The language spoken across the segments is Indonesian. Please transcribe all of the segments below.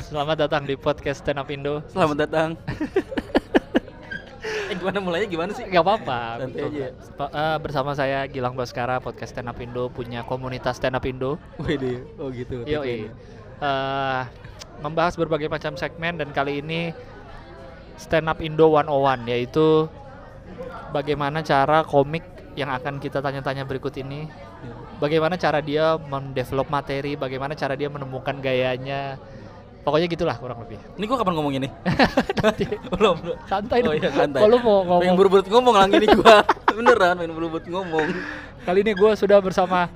Selamat datang di podcast Stand Up Indo. Selamat datang. eh gimana mulainya gimana sih? Gak apa-apa. Betul. aja. Spa- eh, bersama saya Gilang Baskara, podcast Stand Up Indo punya komunitas Stand Up Indo. Wede, oh gitu. Yo, eh membahas berbagai macam segmen dan kali ini Stand Up Indo 101 yaitu bagaimana cara komik yang akan kita tanya-tanya berikut ini bagaimana cara dia mendevelop materi, bagaimana cara dia menemukan gayanya. Pokoknya gitulah kurang lebih. Ini gua kapan ngomong ini? belum, belum. Santai Oh dong. iya, santai. Kalau mau ngomong Pengen buru-buru ngomong lang ini gua. Beneran pengen buru-buru ngomong. Kali ini gue sudah bersama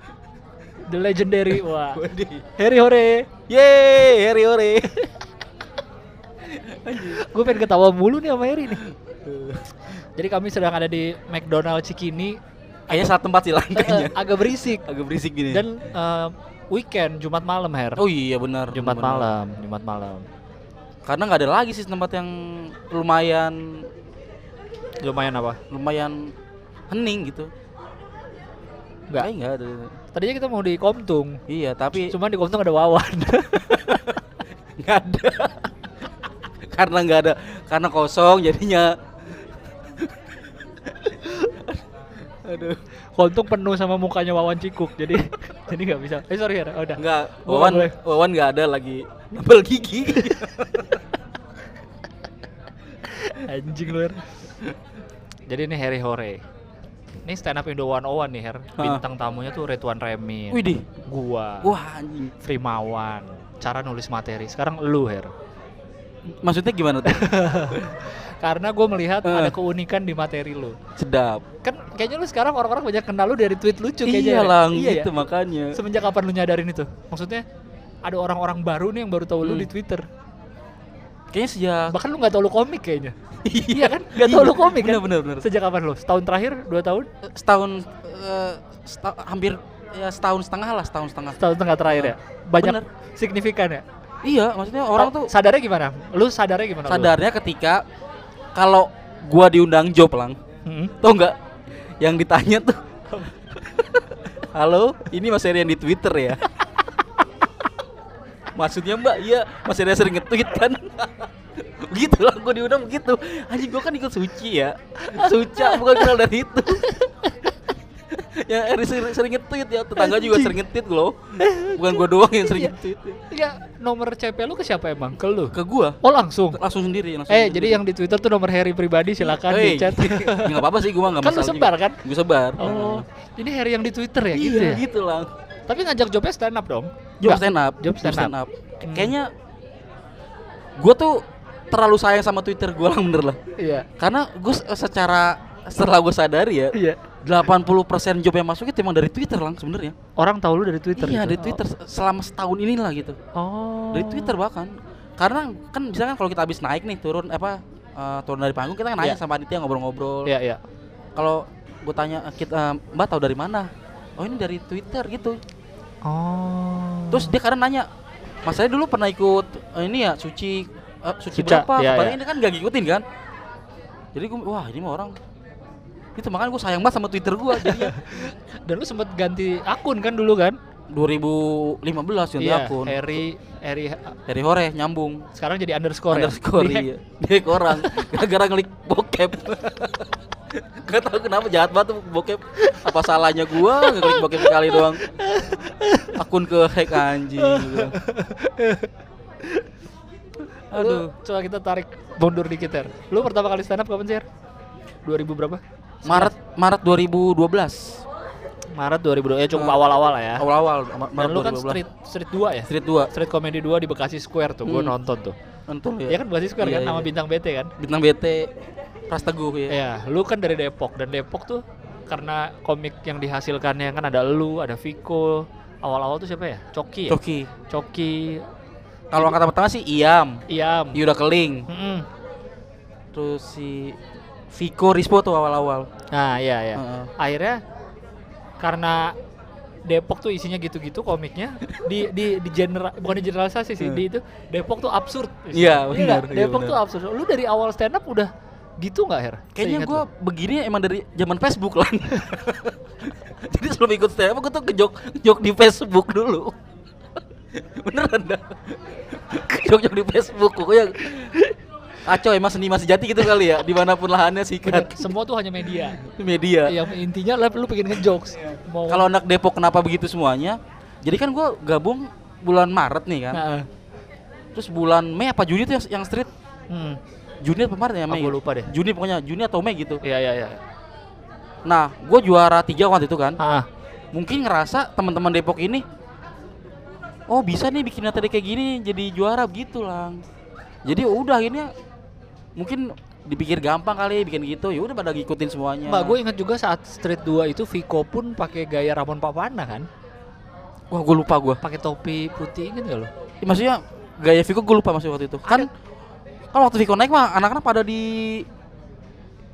The Legendary Wah. Harry Hore Yeay, Harry Ore. Gue pengen ketawa mulu nih sama Harry nih Jadi kami sedang ada di McDonald Cikini Kayaknya saat tempat sih lang kayaknya. Agak berisik Agak berisik gini. Dan eh, weekend, Jumat malam Her oh iya benar. Jumat benar. malam, Jumat malam Karena nggak ada lagi sih tempat yang lumayan Lumayan apa? lumayan hening gitu. Enggak Kayaknya nggak ada. Tadinya kita mau di Komtung Iya, tapi Cuman di Komtung ada Wawan nggak ada. karena nggak ada, karena kosong jadinya. Aduh. Komtung penuh sama mukanya Wawan Cikuk Jadi jadi nggak bisa Eh sorry Her, udah Nggak, Wawan, boleh. Wawan nggak ada lagi nambel gigi. Anjing lu Her. Jadi ini Harry Hore Ini stand up Indo 101 nih Her. Bintang tamunya tuh Ridwan Remin Widih. Gua Wah, anjing. Frimawan Cara nulis materi Sekarang lu Her Maksudnya gimana tuh? Karena gue melihat Eh. ada keunikan di materi lu Sedap. Kan kayaknya lu sekarang orang-orang banyak kenal lu dari tweet lucu kayaknya Iya Her. lang, Iya gitu ya? makanya. Semenjak kapan lu nyadarin itu? Maksudnya ada orang-orang baru nih yang baru tahu lu Hmm. di Twitter Kayaknya sejak Bahkan lu gak tahu lu komik kayaknya Iya kan? Gak tahu lu komik kan? Bener, bener, bener. Sejak kapan lu? Setahun terakhir? Dua tahun? setahun eh, seta- hampir ya setahun setengah lah, setahun setengah. Setahun setengah terakhir ya? Banyak Bener. signifikan ya? Iya, maksudnya orang tuh sadarnya gimana? Lu sadarnya gimana? lu? sadarnya ketika kalau gua diundang job lang, Hmm. tau nggak? Yang ditanya tuh, halo, ini Mas Heri yang di Twitter ya? Maksudnya Mbak, iya Mas Heri sering nge-tweet kan? gitu lah, gua diundang begitu. Anjing gua kan ikut suci ya, suca bukan kenal dari itu. ya Eri sering, sering nge-tweet ya, tetangga juga sering nge-tweet loh. Bukan gua doang yang sering Iya. nge-tweet. Ya, nomor CP lu ke siapa emang? Ke lu? Ke gua Oh langsung? langsung sendiri, langsung Eh, sendiri. jadi yang di Twitter tuh nomor Harry pribadi silakan Hey, di chat. ya nggak apa-apa sih gua nggak Kan lu masalah sebar juga. kan? Gue sebar. Oh, ini Harry yang di Twitter ya iya, gitu ya? gitu lah. Tapi ngajak jobnya stand up dong? Job Nggak? stand up. Job stand up. Hmm. Kayaknya gua tuh terlalu sayang sama Twitter gua lah bener lah. Iya. Karena gue secara setelah gue sadari ya, Iya. 80% job yang masuk itu emang dari Twitter lang sebenarnya. Orang tahu lu dari Twitter iya, gitu? dari Twitter selama setahun inilah gitu. Oh. Dari Twitter bahkan. Karena kan misalkan kalau kita habis naik nih turun apa eh, turun dari panggung kita kan nanya Iya. sama panitia ngobrol-ngobrol. Iya, iya. Kalau gue tanya kita Mbak tahu dari mana? Oh ini dari Twitter gitu. Oh. Terus dia kadang nanya, Mas saya dulu pernah ikut eh, ini ya suci eh, suci Suca, berapa? iya, iya. ini kan gak ngikutin kan? Jadi gue wah ini mah orang itu makanya gue sayang banget sama Twitter gue jadi Dan lu sempet ganti akun kan dulu kan? 2015 ganti iya, akun Harry Harry dari hore nyambung sekarang jadi underscore, underscore ya? iya dia orang gara-gara ngelik bokep Gak tau kenapa jahat banget tuh bokep Apa salahnya gua ngeklik bokep sekali doang Akun ke hack anjing gitu. Aduh, coba kita tarik mundur dikit ya. Lu pertama kali stand up kapan sih? Her? 2000 berapa? Maret Maret 2012 Maret 2002 ya cukup Ah. awal-awal lah ya. Awal-awal Ma- Dan Maret lu kan 2012 street street 2 ya? Street 2 Street Comedy 2 di Bekasi Square tuh, gua Hmm. nonton tuh. Entul Ya kan Bekasi Square Iya, kan nama iya. bintang BT kan? Bintang BT Pras Teguh ya Iya, lu kan dari Depok dan Depok tuh karena komik yang dihasilkannya kan ada lu, ada Viko. Awal-awal tuh siapa ya? Coki ya? Coki Coki, Kalau angkatan pertama sih Iam Iam. Yuda Keling Mm-mm. Terus si Viko Rispo tuh awal-awal Nah, iya ya. Heeh. Akhirnya karena Depok tuh isinya gitu-gitu komiknya di di di general bukan di generalisasi sih Hmm. di itu Depok tuh absurd Iya, nggak? benar, iya, Depok benar. tuh absurd lu dari awal stand up udah gitu nggak Her? Kayaknya gue begini emang dari zaman Facebook lah. Jadi sebelum ikut stand up gue tuh kejok jok di Facebook dulu. Beneran dah. Kejok Jok-jok di Facebook pokoknya kacau emang seniman sejati gitu kali ya di mana pun lahannya Bener, sikat semua tuh hanya media. media. Yang intinya lah lu pengen ngejokes. Mau kalau anak Depok kenapa begitu semuanya? Jadi kan gua gabung bulan Maret nih kan. Nah, terus bulan Mei apa Juni tuh yang, yang street? Hmm. Juni apa Maret ya Ah, Mei? gua lupa deh. Juni pokoknya Juni atau Mei gitu. Iya iya iya. nah gue juara tiga waktu itu kan. Ah, mungkin ngerasa teman-teman Depok ini oh bisa nih bikin materi kayak gini jadi juara gitu lang. Jadi udah akhirnya mungkin dipikir gampang kali bikin gitu ya udah pada ngikutin semuanya Mbak, gue ingat juga saat Street 2 itu Viko pun pakai gaya Ramon Papana kan? wah gue lupa gue Pakai topi putih inget gak lo? Ya, maksudnya gaya Viko gue lupa maksudnya waktu itu kan kan waktu Viko naik mah anak-anak pada di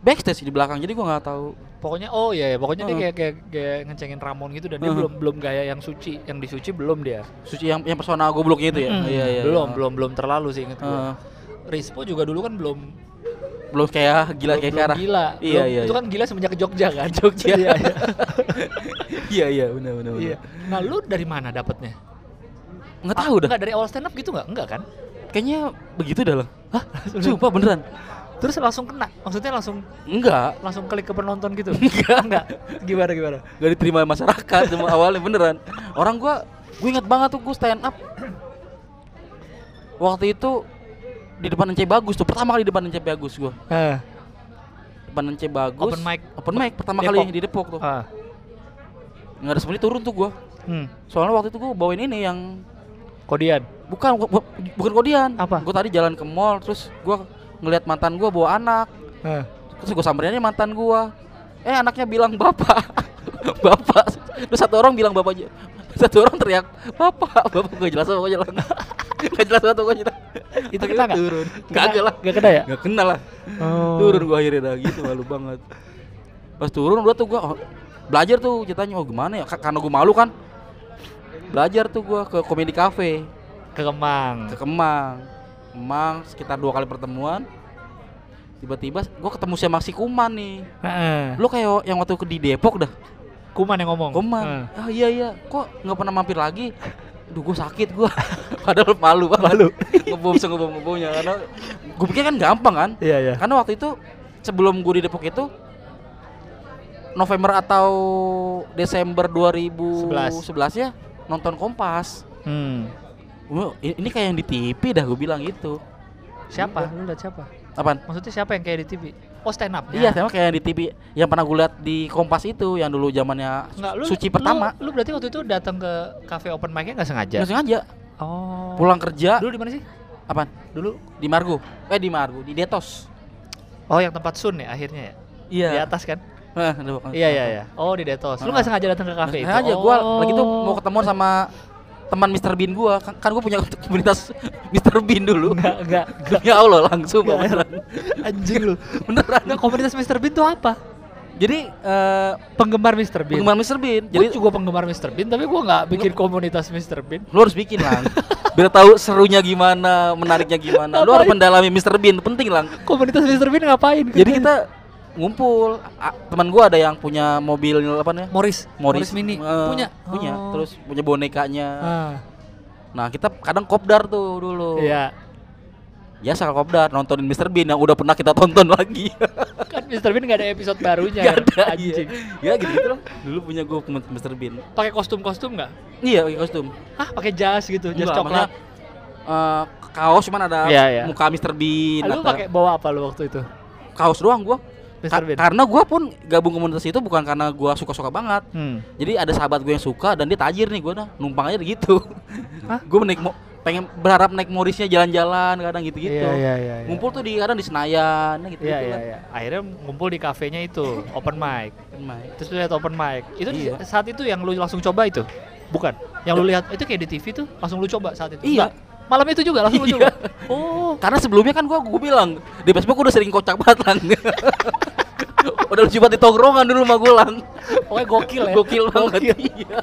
backstage di belakang jadi gue nggak tahu Pokoknya oh iya, iya. pokoknya dia Heeh. kayak, kayak kayak ngecengin Ramon gitu dan dia Heeh. belum belum gaya yang suci, yang disuci belum dia. suci yang yang persona gobloknya itu ya Mm-mm. iya iya belum iya. belum belum terlalu sih inget gue. Rispo juga dulu kan belum belum kayak gila belum, kayak belum sekarang gila. iya Belum- iya Itu iya. kan gila semenjak ke Jogja kan. Jogja. iya, iya. iya iya benar benar iya. Nah, lu dari mana dapetnya? nggak tahu dah Enggak dari awal stand up gitu enggak? Enggak kan? kayaknya begitu dah lah Hah? sumpah beneran Terus langsung kena. Maksudnya langsung enggak langsung klik ke penonton gitu. Enggak. enggak. Gimana gimana? gak diterima masyarakat cuma awalnya beneran orang gua gue ingat banget tuh gue stand up waktu itu di depan Ence Bagus tuh pertama kali di depan Ence Bagus gua Ah. depan Ence Bagus Open mic. open mic pertama Depok. kali di Depok tuh Ah. nggak ada semenit turun tuh gua Hmm. soalnya waktu itu gua bawain ini yang Kodian. bukan bu- bu- bukan kodian Apa? gua tadi jalan ke mall terus gua ngelihat mantan gua bawa anak Ah. terus gua samperin aja mantan gua eh anaknya bilang bapak bapak terus satu orang bilang bapaknya satu orang teriak bapak bapak gak jelas pokoknya lah gak jelas banget pokoknya Itu Akhirnya kena nggak? turun. Kena- kagak lah Nggak kena ya? gak kenal lah. Oh. turun gua akhirnya dah gitu malu banget. Pas turun udah tuh gua oh, belajar tuh ceritanya oh gimana ya? Ka- karena gua malu kan? Belajar tuh gua ke komedi cafe. Ke Kemang. ke Kemang. Kemang sekitar dua kali pertemuan. Tiba-tiba gua ketemu sama si Kuman nih. Heeh. lu kayak yang waktu ke di Depok dah? Kuman yang ngomong. Kuman. Ah iya iya. Kok nggak pernah mampir lagi Duh gue sakit gue Padahal malu banget Malu Ngebom ngebom ngebomnya Karena gue pikir kan gampang kan Iya iya. Karena waktu itu Sebelum gue di Depok itu November atau Desember 2011 ya Nonton Kompas Hmm. I- Ini kayak yang di TV dah gue bilang gitu Siapa? Lu lihat siapa? Apaan? Maksudnya siapa yang kayak di TV? Oh stand up. Iya sama kayak yang di TV Yang pernah gue lihat di Kompas itu Yang dulu zamannya Enggak, lu Suci pertama Lu, lu berarti waktu itu datang ke cafe open mic-nya enggak sengaja? Nggak sengaja Oh. Pulang kerja Dulu di mana sih? Apaan? Dulu Di Margo Eh di Margo Di Detos Oh, yang tempat Sun ya akhirnya ya? Iya Di atas kan? Iya iya iya. Oh, di Detos. Lu nggak sengaja datang ke kafe itu? Nah, aja gua Oh. lagi tuh mau ketemuan sama teman Mr Bean gua. Kan, kan gua punya komunitas Mr Bean dulu. Enggak, enggak. Ya Allah langsung Nggak. beneran. Anjing lu. beneran. Nah, komunitas Mr. Bean tuh apa? Jadi eh Penggemar Mr. Bean. penggemar Mr Bean. Jadi Jadi juga penggemar Mr. Bean, tapi gua nggak bikin komunitas Mr. Bean. lu harus bikin lah. Biar tahu serunya gimana, menariknya gimana. Lu harus mendalami Mr Bean, penting lah. Komunitas Mr. Bean ngapain? Jadi kita ngumpul. A- teman gua ada yang punya mobil apa namanya? Morris, Morris, Mini eh, punya. punya. Oh. Terus punya bonekanya. Ah, Nah, kita kadang kopdar tuh dulu. iya. Ya sekal kopdar nontonin Mr Bean yang udah pernah kita tonton lagi. Kan Mr. Bean nggak ada episode barunya. Gak ada Anjing. iya. Ya gitu gitu loh. Dulu punya gue Mr Bean. Pakai kostum-kostum nggak? Iya pakai kostum. Hah, pakai jas gitu, jas coklat. eh, kaos cuman ada Iya, iya. muka Mr Bean. Ah, Lu pakai bawa apa lu waktu itu? kaos doang gua. Ka- Bean. karena gua pun gabung komunitas itu bukan karena gua suka-suka banget. Hmm. Jadi ada sahabat gue yang suka dan dia tajir nih gua dah numpang aja gitu. Gue naik pengen berharap naik Morrisnya jalan-jalan kadang gitu-gitu. Iya, iya, iya. iya. Ngumpul tuh di kadang di Senayan gitu Iya, gitu iya, iya. Akhirnya ngumpul di kafenya itu, open mic. Terus lu lihat open mic. Itu Iya. saat itu yang lu langsung coba itu? Bukan. Yang lu lihat itu kayak di TV tuh langsung lu coba saat itu. Iya. Enggak. Malam itu juga langsung Iya. coba. Oh. Karena sebelumnya kan gua gua bilang di Facebook gua udah sering kocak banget lang. udah lucu banget di tongkrongan dulu sama gua lang. Pokoknya gokil ya. Gokil banget. Iya.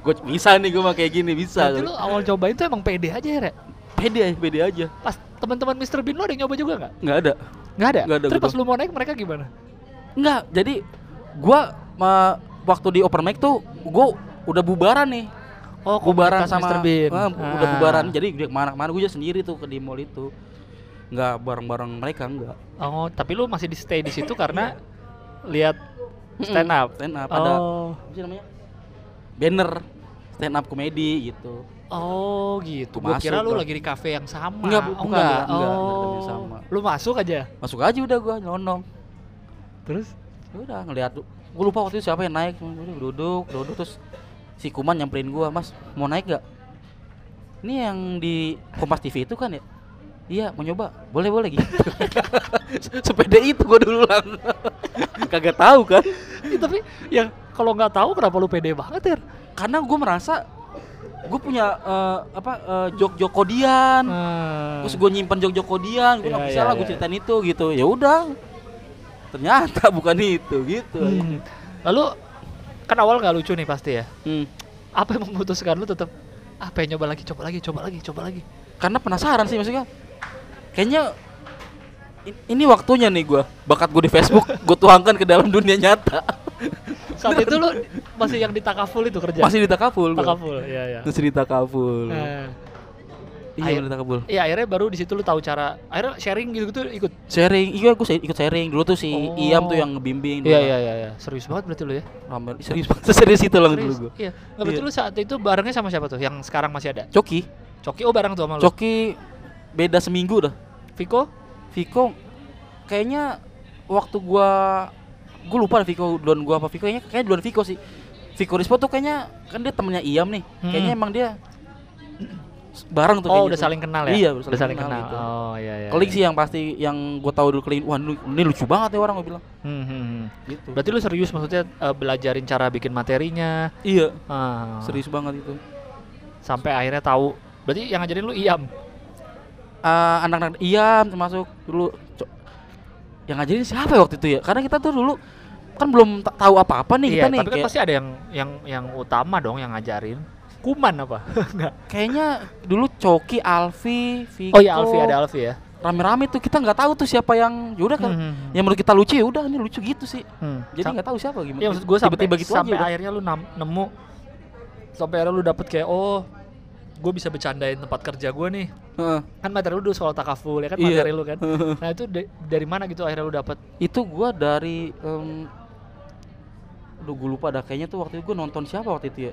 Gua bisa nih gua mah kayak gini bisa. Berarti lu awal coba itu emang pede aja ya, Rek? Pede aja, pede aja. Pas teman-teman Mr. Bean lu ada yang nyoba juga nggak? Nggak ada. Nggak ada. Nggak ada, Terus pas lu mau naik mereka gimana? Nggak. Jadi gua ma- waktu di open mic tuh gua udah bubaran nih. Oh, bubaran sama Mr. Bean. Ah, udah Ah. bubaran jadi dia ke mana-mana gue sendiri tuh ke di mall itu nggak bareng-bareng mereka enggak Oh, tapi lu masih di stay di situ karena lihat stand up. stand up ada Oh. apa sih namanya banner stand up komedi gitu Oh gitu. Gua Gua kira lu lagi di kafe yang sama. Enggak, bu- oh, bukan, enggak. bukan, enggak, oh. yang sama. Lu masuk aja. masuk aja udah gua nyelonong Terus Ya udah ngeliat gue lupa waktu itu siapa yang naik udah duduk duduk terus si kuman nyamperin gua mas mau naik gak ini yang di Kompas TV itu kan ya? Iya mau nyoba. Boleh boleh gitu. Sepeda itu gua dulu lang kagak tahu kan? Ih, tapi yang kalau nggak tahu kenapa lu pede banget ya? karena gue merasa gue punya eh, apa eh, jok-jok kodian Hmm. terus gue nyimpan jok-jok kodian gue nggak Iya, bisa iya, lah gue iya. ceritain itu gitu. Ya udah. Ternyata bukan itu gitu. Hmm. Lalu kan awal nggak lucu nih pasti ya. Hmm. Apa yang memutuskan lu tetap apa yang nyoba lagi, coba lagi, coba lagi, coba lagi. karena penasaran sih maksudnya kayaknya ini waktunya nih gua bakat gue di Facebook gue tuangkan ke dalam dunia nyata Saat itu lu masih yang di takaful itu kerja. masih di takaful takaful, iya ya. masih di takaful Nah, iya di takaful Iya akhirnya baru di situ lu tahu cara akhirnya sharing gitu gitu ikut. sharing iya gue ikut sharing dulu tuh si Oh. Iam tuh yang ngebimbing Iya iya iya iya. Serius banget berarti lu ya. Ramai- serius banget serius itu lah dulu gue Iya. Nggak berarti Iya. lu saat itu barengnya sama siapa tuh? Yang sekarang masih ada? Coki Coki oh bareng tuh sama lu. Coki beda seminggu dah Viko? Viko kayaknya waktu gua gua lupa Viko duluan gua apa Viko kayaknya kayaknya duluan Viko sih Viko Rispo tuh kayaknya kan dia temennya Iam nih Hmm. kayaknya emang dia bareng tuh Oh udah tuh. saling kenal ya? iya udah saling kenal. gitu. Oh iya iya. Keling iya. sih yang pasti yang gua tahu dulu Keling wah ini, lucu banget ya orang gua bilang Hmm, hmm, hmm. gitu Berarti lu serius maksudnya eh, belajarin cara bikin materinya. iya Ah, serius banget itu Sampai akhirnya tahu. Berarti yang ngajarin lu Iam. Eh, anak-anak Iam termasuk dulu yang ngajarin siapa ya waktu itu ya karena kita tuh dulu kan belum ta- tahu apa-apa nih iya, kita nih tapi kan kayak- pasti ada yang yang yang utama dong yang ngajarin. Kuman apa? Enggak. Kayaknya dulu Coki, Alfi, Viko. Oh iya Alfi ada Alfi ya. Rame-rame tuh kita nggak tahu tuh siapa yang yaudah kan. Hmm, hmm, Yang menurut kita lucu ya udah ini lucu gitu sih. hmm. Jadi nggak tahu siapa gimana. Iya maksud gue sampai tiba-tiba gitu sampai aja. udah. akhirnya lu nemu sampai akhirnya lu dapet kayak oh gue bisa bercandain tempat kerja gue nih Heeh. kan materi lu dulu soal takaful ya kan Iya. materi lu kan nah itu da- dari mana gitu akhirnya lu dapet Itu gua dari em Aduh gue lupa dah kayaknya tuh waktu itu gue nonton siapa waktu itu ya.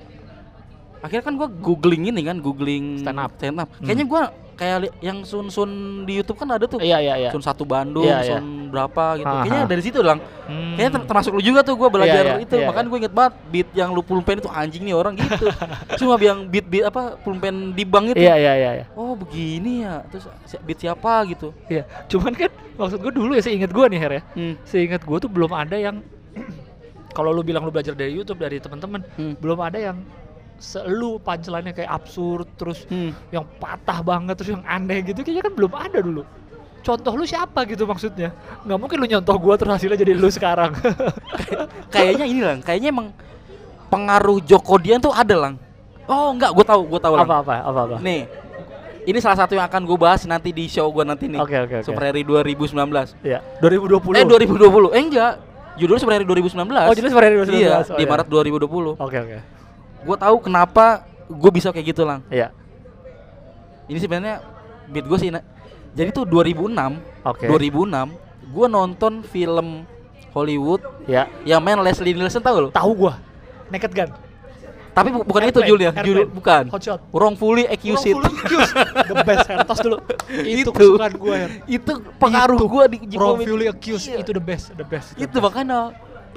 Akhirnya kan gua googling ini kan, googling Stand up. Stand up. Hmm. Kayaknya gua kayak yang Sun Sun di YouTube kan ada tuh. iya iya iya Sun satu Bandung, Iya, iya. Sun berapa gitu. Ha, Kayaknya dari situ lang. Hmm. Kayaknya ter- termasuk lu juga tuh gua belajar Iya, iya, itu. iya, Makanya iya. gue inget banget beat yang lu pulpen itu anjing nih orang gitu. Cuma yang beat beat apa pulpen di bank itu. iya iya iya iya. Oh begini ya. Terus beat siapa gitu. Iya, cuman kan maksud gue dulu ya seingat gue nih Her ya Hmm. seingat gue tuh belum ada yang kalau lu bilang lu belajar dari YouTube dari teman-teman Hmm. belum ada yang selu punchline-nya kayak absurd terus Hmm. yang patah banget terus yang aneh gitu kayaknya kan belum ada dulu contoh lu siapa gitu maksudnya nggak mungkin lu nyontoh gua terus hasilnya jadi lu sekarang Kayaknya ini lang. Kayaknya emang pengaruh Joko Dian tuh ada lang. Oh enggak, gue tahu, gue tahu lang. apa apa apa apa Nih, ini salah satu yang akan gue bahas nanti di show gue nanti nih. Oke, oke, oke. Super Rally 2019. ya 2020 Eh 2020. Eh enggak. Judulnya Super Rally 2019. oh jadi sebenarnya 2019 Iya, Oh, di iya. Maret 2020. oke oke Gue tahu kenapa gue bisa kayak gitu lang. iya Ini sebenarnya beat gue sih. Jadi tuh 2006, oke 2006, gue nonton film Hollywood ya yang main Leslie Nielsen tahu lo? tahu gua Naked Gun Tapi bu- bukan itu Airplane, judulnya, Airplane. judul bukan. Hotshot Wrongfully Accused. Wrongfully accused. The best Her. Tos dulu. itu Itu. kesukaan gue Her. itu pengaruh Itu. gue di. Wrongfully accused Iya. itu the best, the best. the itu best. makanya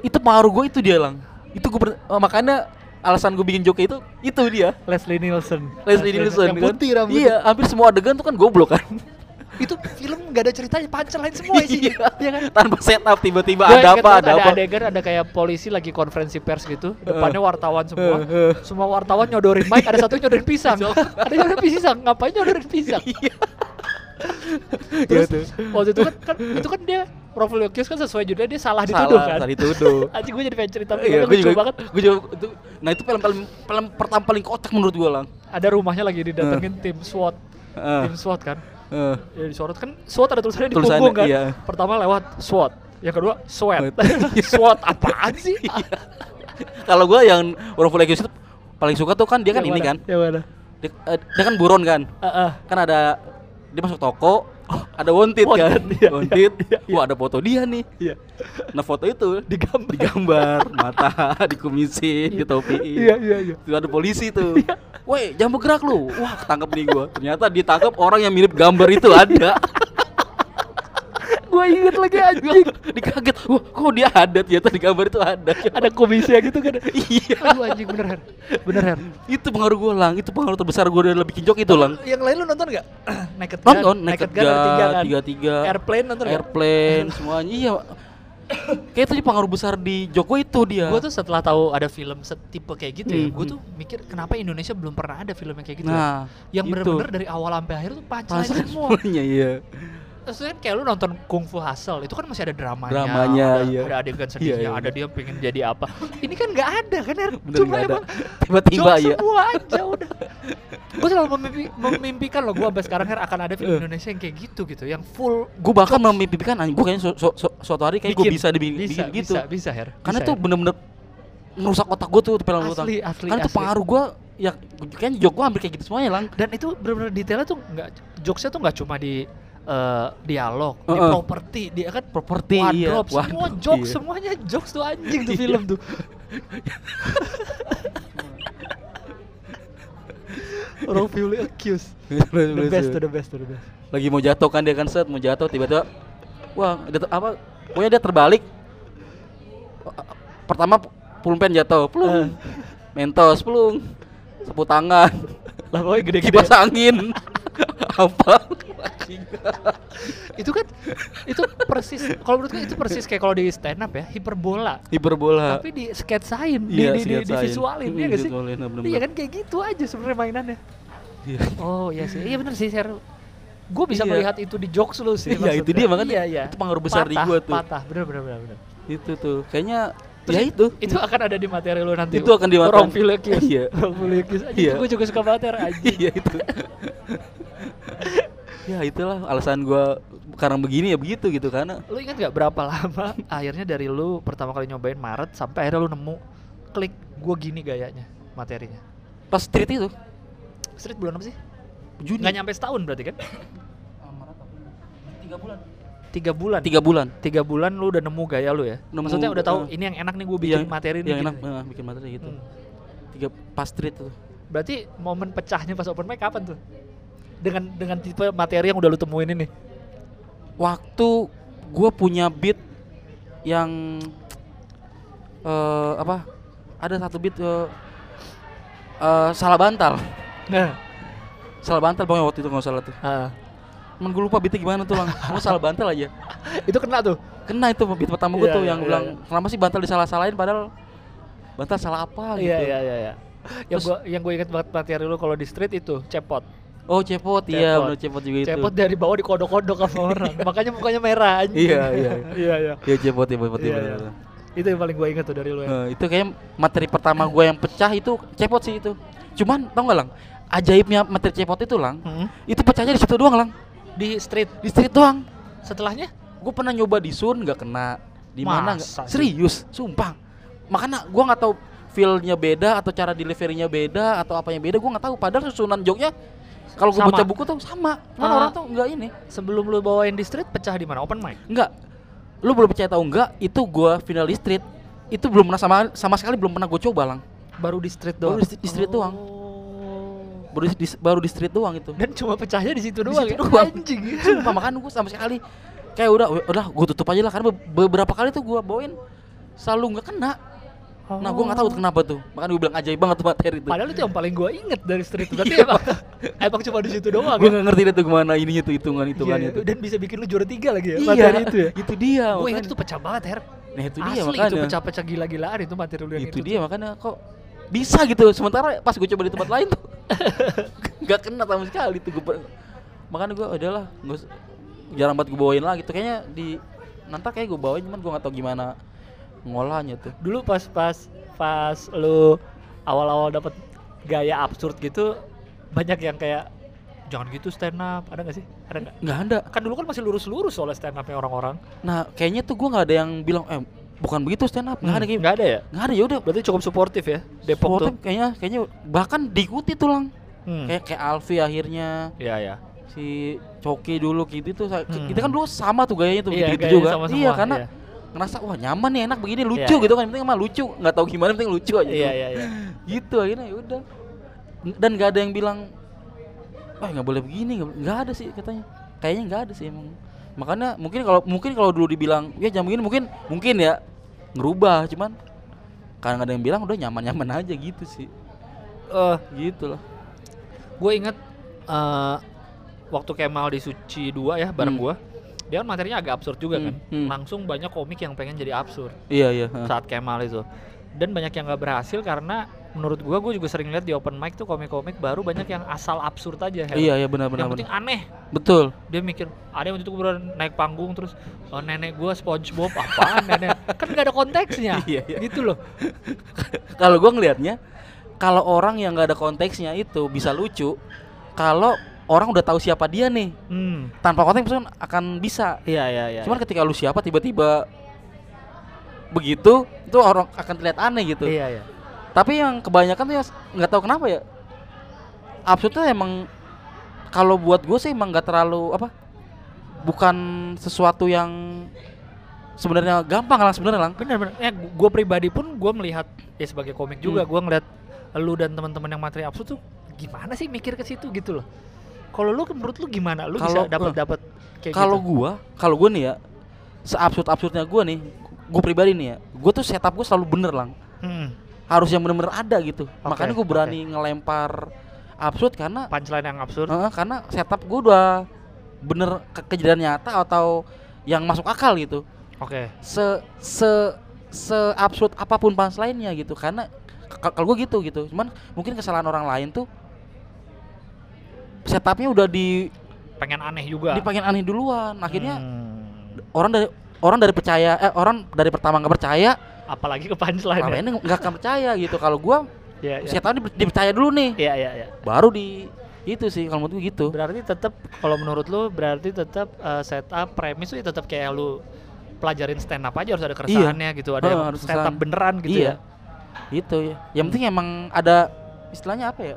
itu pengaruh gue itu dia lang itu gue makanya alasan gue bikin joke itu itu dia Leslie Nielsen. Leslie Nielsen yang kan putih rambutnya. iya hampir semua adegan tuh kan goblok kan Itu film gak ada ceritanya, punchline semua isinya. Iya. Iya kan? tanpa setup tiba-tiba ada apa ada apa adegan ada kayak polisi lagi konferensi pers gitu, depannya wartawan semua. Eh, eh. Semua wartawan nyodorin mic, ada satu nyodorin pisang. ada nyodorin pisang, ngapain nyodorin pisang? Iya. Terus Iya tuh. waktu itu kan, kan itu kan dia Wrongfully accused kan sesuai judulnya dia salah dituduh salah kan. salah dituduh Anjing gue jadi pengen cerita Iya, gue juga, banget. gue juga, itu, nah itu film, film, film pertama paling kocak menurut gue lang. Ada rumahnya lagi didatengin tim SWAT. Heeh, Tim SWAT kan. heeh. Ya disorot kan SWAT ada tulisannya di Tulisannya, punggung kan. iya. Pertama lewat SWAT, yang kedua sweat. Sweat. SWAT apaan sih? Kalau gue yang Wrongfully Accused itu paling suka tuh kan dia kan Yang ini mana? kan Yang mana? dia, eh, dia kan buron kan Heeh. kan ada dia masuk toko ada wanted, kan Wanted, iya, iya, wanted iya, iya. wah ada foto dia nih Iya. nah foto itu Digambar. digambar mata dikumisin ditopiin Iya, iya, iya. Tuh ada polisi tuh. Woi, jangan bergerak lu. Wah, ketangkep nih gua. Ternyata ditangkap orang yang mirip gambar itu ada. Gua inget lagi anjing. Dikaget. Wah, kok dia ada ternyata di gambar itu ada. Ada komisi gitu kan. iya. Aduh anjing bener Her. Bener Her. Itu pengaruh gua, Lang. Itu pengaruh terbesar gua dalam bikin jok itu, Lang. Yang lain lu nonton gak? Naked Gun. Nonton Naked Gun ada tiga Gun, kan. tiga tiga. Airplane nonton gak? Airplane semuanya. Iya. Kayak itu pengaruh besar di Joko itu dia. Gue tuh setelah tahu ada film setipe kayak gitu ya, Hmm, gue hmm. tuh mikir kenapa Indonesia belum pernah ada film yang kayak gitu. ya. nah, yang itu. bener-bener dari awal sampai akhir tuh Pas semua. semuanya iya. Kan kayak lu nonton Kung Fu Hustle, itu kan masih ada dramanya, Dramanya, ada, iya. ada adegan sedihnya, Iya, iya. ada dia pengen jadi apa. Ini kan nggak ada kan? Bener Cuma ada. emang Tiba-tiba jokes ya. semua aja udah. gue selalu memimpi, memimpikan loh gue sampai sekarang Her akan ada film Indonesia yang kayak gitu gitu, yang full Gue bahkan memimpikan anjing gue kayaknya su- su- su- suatu hari kayak gue bisa dibikin bisa, bikin gitu. Bisa, bisa Her. Karena Bisa, tuh bener-bener merusak otak gue tuh film lu Asli, asli, Karena tuh asli. pengaruh gue ya kayaknya jok gue hampir kayak gitu semuanya lang. dan itu benar-benar detailnya tuh nggak jokesnya tuh nggak cuma di eh, dialog, di Heeh. properti, dia kan Properti iya. semua wardrobe, jokes, iya. semuanya jokes tuh anjing tuh Iya. film tuh. Wrongfully accused. The best tuh, the best tuh, the best. Lagi mau jatuh kan dia kan set mau jatuh tiba-tiba wah dia ter- apa pokoknya dia terbalik. Pertama pulpen jatuh, Eh. plung. Mentos, plung. Sapu tangan. Lah pokoknya gede-gede. Kipas angin. apa? itu kan itu persis kalau menurut gue itu persis kayak kalau di stand up ya, hiperbola. Hiperbola. Tapi di sketsain, Iya, di, di, di, di visualin, Hmm, ya gak sih? bener-bener. Iya kan kayak gitu aja sebenarnya mainannya. Iya. Oh iya sih, iya bener sih share. Gue bisa Iya. melihat itu di jokes lu sih. Iya, itu dia, makanya Iya iya. itu pengaruh besar di Patah, gua tuh. Patah, bener bener bener. bener. Itu tuh. Kayaknya Terus ya itu. Itu akan ada di materi lu nanti. Itu akan di materi. Wrongfully accused. Iya. Accused. Anjing, Iya. Gue juga suka ya anjing. Iya itu. ya itulah alasan gua sekarang begini ya begitu gitu karena Lu ingat gak berapa lama akhirnya dari lu pertama kali nyobain Maret sampai akhirnya lu nemu klik gue gini gayanya materinya. pas street itu Street bulan apa sih? Juni Nggak nyampe setahun berarti kan? tiga bulan Tiga bulan. tiga bulan Tiga bulan lu udah nemu gaya lu ya? Nemu, Maksudnya udah tahu eh, ini yang enak nih gue bikin materi nih. yang gini enak nih. eh, bikin materi gitu Hmm. tiga pas street tuh Berarti momen pecahnya pas open mic kapan tuh? Dengan dengan tipe materi yang udah lu temuin ini. waktu gua punya beat yang eh apa ada satu beat eh eh, salah bantal Nah, salah bantal pokoknya waktu itu nggak salah tuh ah. Cuman gue lupa beatnya gimana tuh lang Cuma salah bantal aja itu kena tuh. Kena itu beat pertama gue Iya, tuh iya, yang iya, bilang iya. Kenapa sih bantal disalah-salahin padahal Bantal salah apa gitu Iya iya iya iya. Yang gua yang gue ingat banget materi lu kalau di street itu cepot. Oh cepot, iya bener cepot juga itu. Cepot dari bawah dikodok-kodok sama orang. Makanya mukanya merah anjing. Iya, iya. iya iya. Iya cepot, cepot, cepot, Iya, iya. Itu yang paling gue ingat tuh dari lu ya. Eh, Itu kayak materi pertama gue yang pecah itu cepot sih itu. Cuman tau gak lang? Ajaibnya materi cepot itu lang Hmm. Itu pecahnya di situ doang lang. Di street? Di street doang. Setelahnya? Gue pernah nyoba di Sun nggak kena. Di mana nggak? Serius sumpah. Makanya gue nggak tahu feelnya beda atau cara deliverynya beda atau apanya beda gue nggak tahu. Padahal susunan joknya kalau gue baca buku tuh sama cuman Ah. orang tuh nggak ini sebelum lu bawain di street pecah di mana? Open mic. nggak lu belum percaya tahu nggak itu gue final di street itu belum pernah sama sama sekali belum pernah gue coba lang Baru di street Baru doang. di- di street doang. Oh. baru di, di- baru di street doang itu Dan cuma pecahnya di situ Di doang. situ ya? doang. Anjing. sumpah makanya gue sama sekali kayak udah udah gue tutup aja lah karena be- beberapa kali tuh gue bawain selalu nggak kena Nah, gue nggak tahu tuh kenapa tuh. Makanya gue bilang ajaib banget tuh materi itu. Padahal itu yang paling gue inget dari street. Berarti Iya, emang, emang cuma di situ doang. gue ya? nggak ngerti deh tuh gimana ininya tuh hitungan Iya, hitungan iya. itu. Dan bisa bikin lu juara tiga lagi ya. Iya, Materi itu ya. Itu dia. Gue inget itu pecah banget Her. Nah itu dia Asli makanya. itu pecah-pecah gila-gilaan itu materi lu yang itu dia makanya kok bisa gitu. Sementara pas gue coba di tempat lain tuh nggak kena sama sekali tuh gue. Makanya gue udahlah nggak usah- jarang banget gue bawain lagi tuh kayaknya di nanti kayak gue bawain cuman gue nggak tahu gimana ngolahnya tuh. Dulu pas pas pas lu awal-awal dapet gaya absurd gitu banyak yang kayak jangan gitu stand up ada nggak sih ada nggak Nggak ada. kan dulu kan masih lurus-lurus soalnya stand upnya orang-orang Nah kayaknya tuh gue nggak ada yang bilang eh bukan begitu stand up nggak ada kayak Nggak ada ya? nggak ada ya udah Berarti cukup suportif ya Depok tuh. kayaknya kayaknya bahkan diikuti tuh lang Hmm. kayak kayak Alfi akhirnya Iya ya. si Coki dulu gitu tuh Hmm. kita kan dulu sama tuh gayanya tuh Iya, gitu gayanya juga sama-sama, iya karena iya. Ngerasa wah nyaman nih enak begini lucu Iya, gitu kan. Penting mah lucu nggak tahu gimana penting lucu aja. Iya tuh. iya iya. gitu akhirnya ya udah. Dan nggak ada yang bilang wah nggak boleh begini nggak ada sih katanya. Kayaknya nggak ada sih emang. Makanya mungkin kalau mungkin kalau dulu dibilang ya jam begini mungkin mungkin ya ngerubah cuman karena ada yang bilang udah nyaman nyaman aja gitu sih. Eh, gitu lah. Gue inget eh, waktu Kemal di Suci 2 ya bareng Hmm. gua dia kan materinya agak absurd juga Hmm, kan. hmm. langsung banyak komik yang pengen jadi absurd. Iya iya ha. saat Kemal itu. Dan banyak yang nggak berhasil karena menurut gua gue juga sering lihat di open mic tuh komik-komik baru banyak yang asal absurd aja iya iya benar benar yang benar. penting aneh. Betul. Dia mikir ada yang waktu itu gue naik panggung terus "Oh, nenek gua SpongeBob apaan nenek? Kan nggak ada konteksnya. Iya, iya. gitu loh. Kalau gua ngelihatnya kalau orang yang nggak ada konteksnya itu bisa lucu kalau orang udah tahu siapa dia nih. Hmm. tanpa konteks pun akan bisa. Iya iya iya. Cuman ketika lu siapa tiba-tiba begitu itu orang akan terlihat aneh gitu. Iya iya. Tapi yang kebanyakan tuh ya nggak tahu kenapa ya absurdnya emang kalau buat gue sih emang nggak terlalu apa bukan sesuatu yang sebenarnya gampang lah sebenarnya lang. Bener bener. Ya gue pribadi pun gue melihat ya sebagai komik juga Hmm. gue ngeliat lu dan teman-teman yang materi absurd tuh gimana sih mikir ke situ gitu loh kalau lu menurut lu gimana? Lu Kalau- bisa dapat dapat kayak kalau gitu gua kalau gua nih ya seabsurd absurdnya gua nih gue pribadi nih ya gue tuh setup gue selalu bener lang. Hmm. harus yang bener-bener ada gitu. Makanya gue oke. berani ngelempar absurd karena punchline yang absurd. Heeh, karena setup gue udah bener ke kejadian nyata atau yang masuk akal gitu. Oke. Se se se absurd apa pun punchline-nya gitu karena kalau gue gitu gitu. Cuman mungkin kesalahan orang lain tuh setupnya udah di pengen aneh juga dipengen aneh duluan akhirnya Hmm. orang dari orang dari percaya eh orang dari pertama nggak percaya apalagi ke punchline ya ini nggak akan percaya gitu kalau gue Iya, iya. setupnya di- dipercaya dulu nih Iya, iya, iya. baru di itu sih kalau menurut gue gitu Berarti tetap kalau menurut lu berarti tetap eh, setup premis tuh ya tetap kayak lu pelajarin stand up aja harus ada keresahannya gitu, ada Heeh, yang Iya. harus stand up keresahan. beneran gitu iya ya. itu ya yang penting emang ada istilahnya apa ya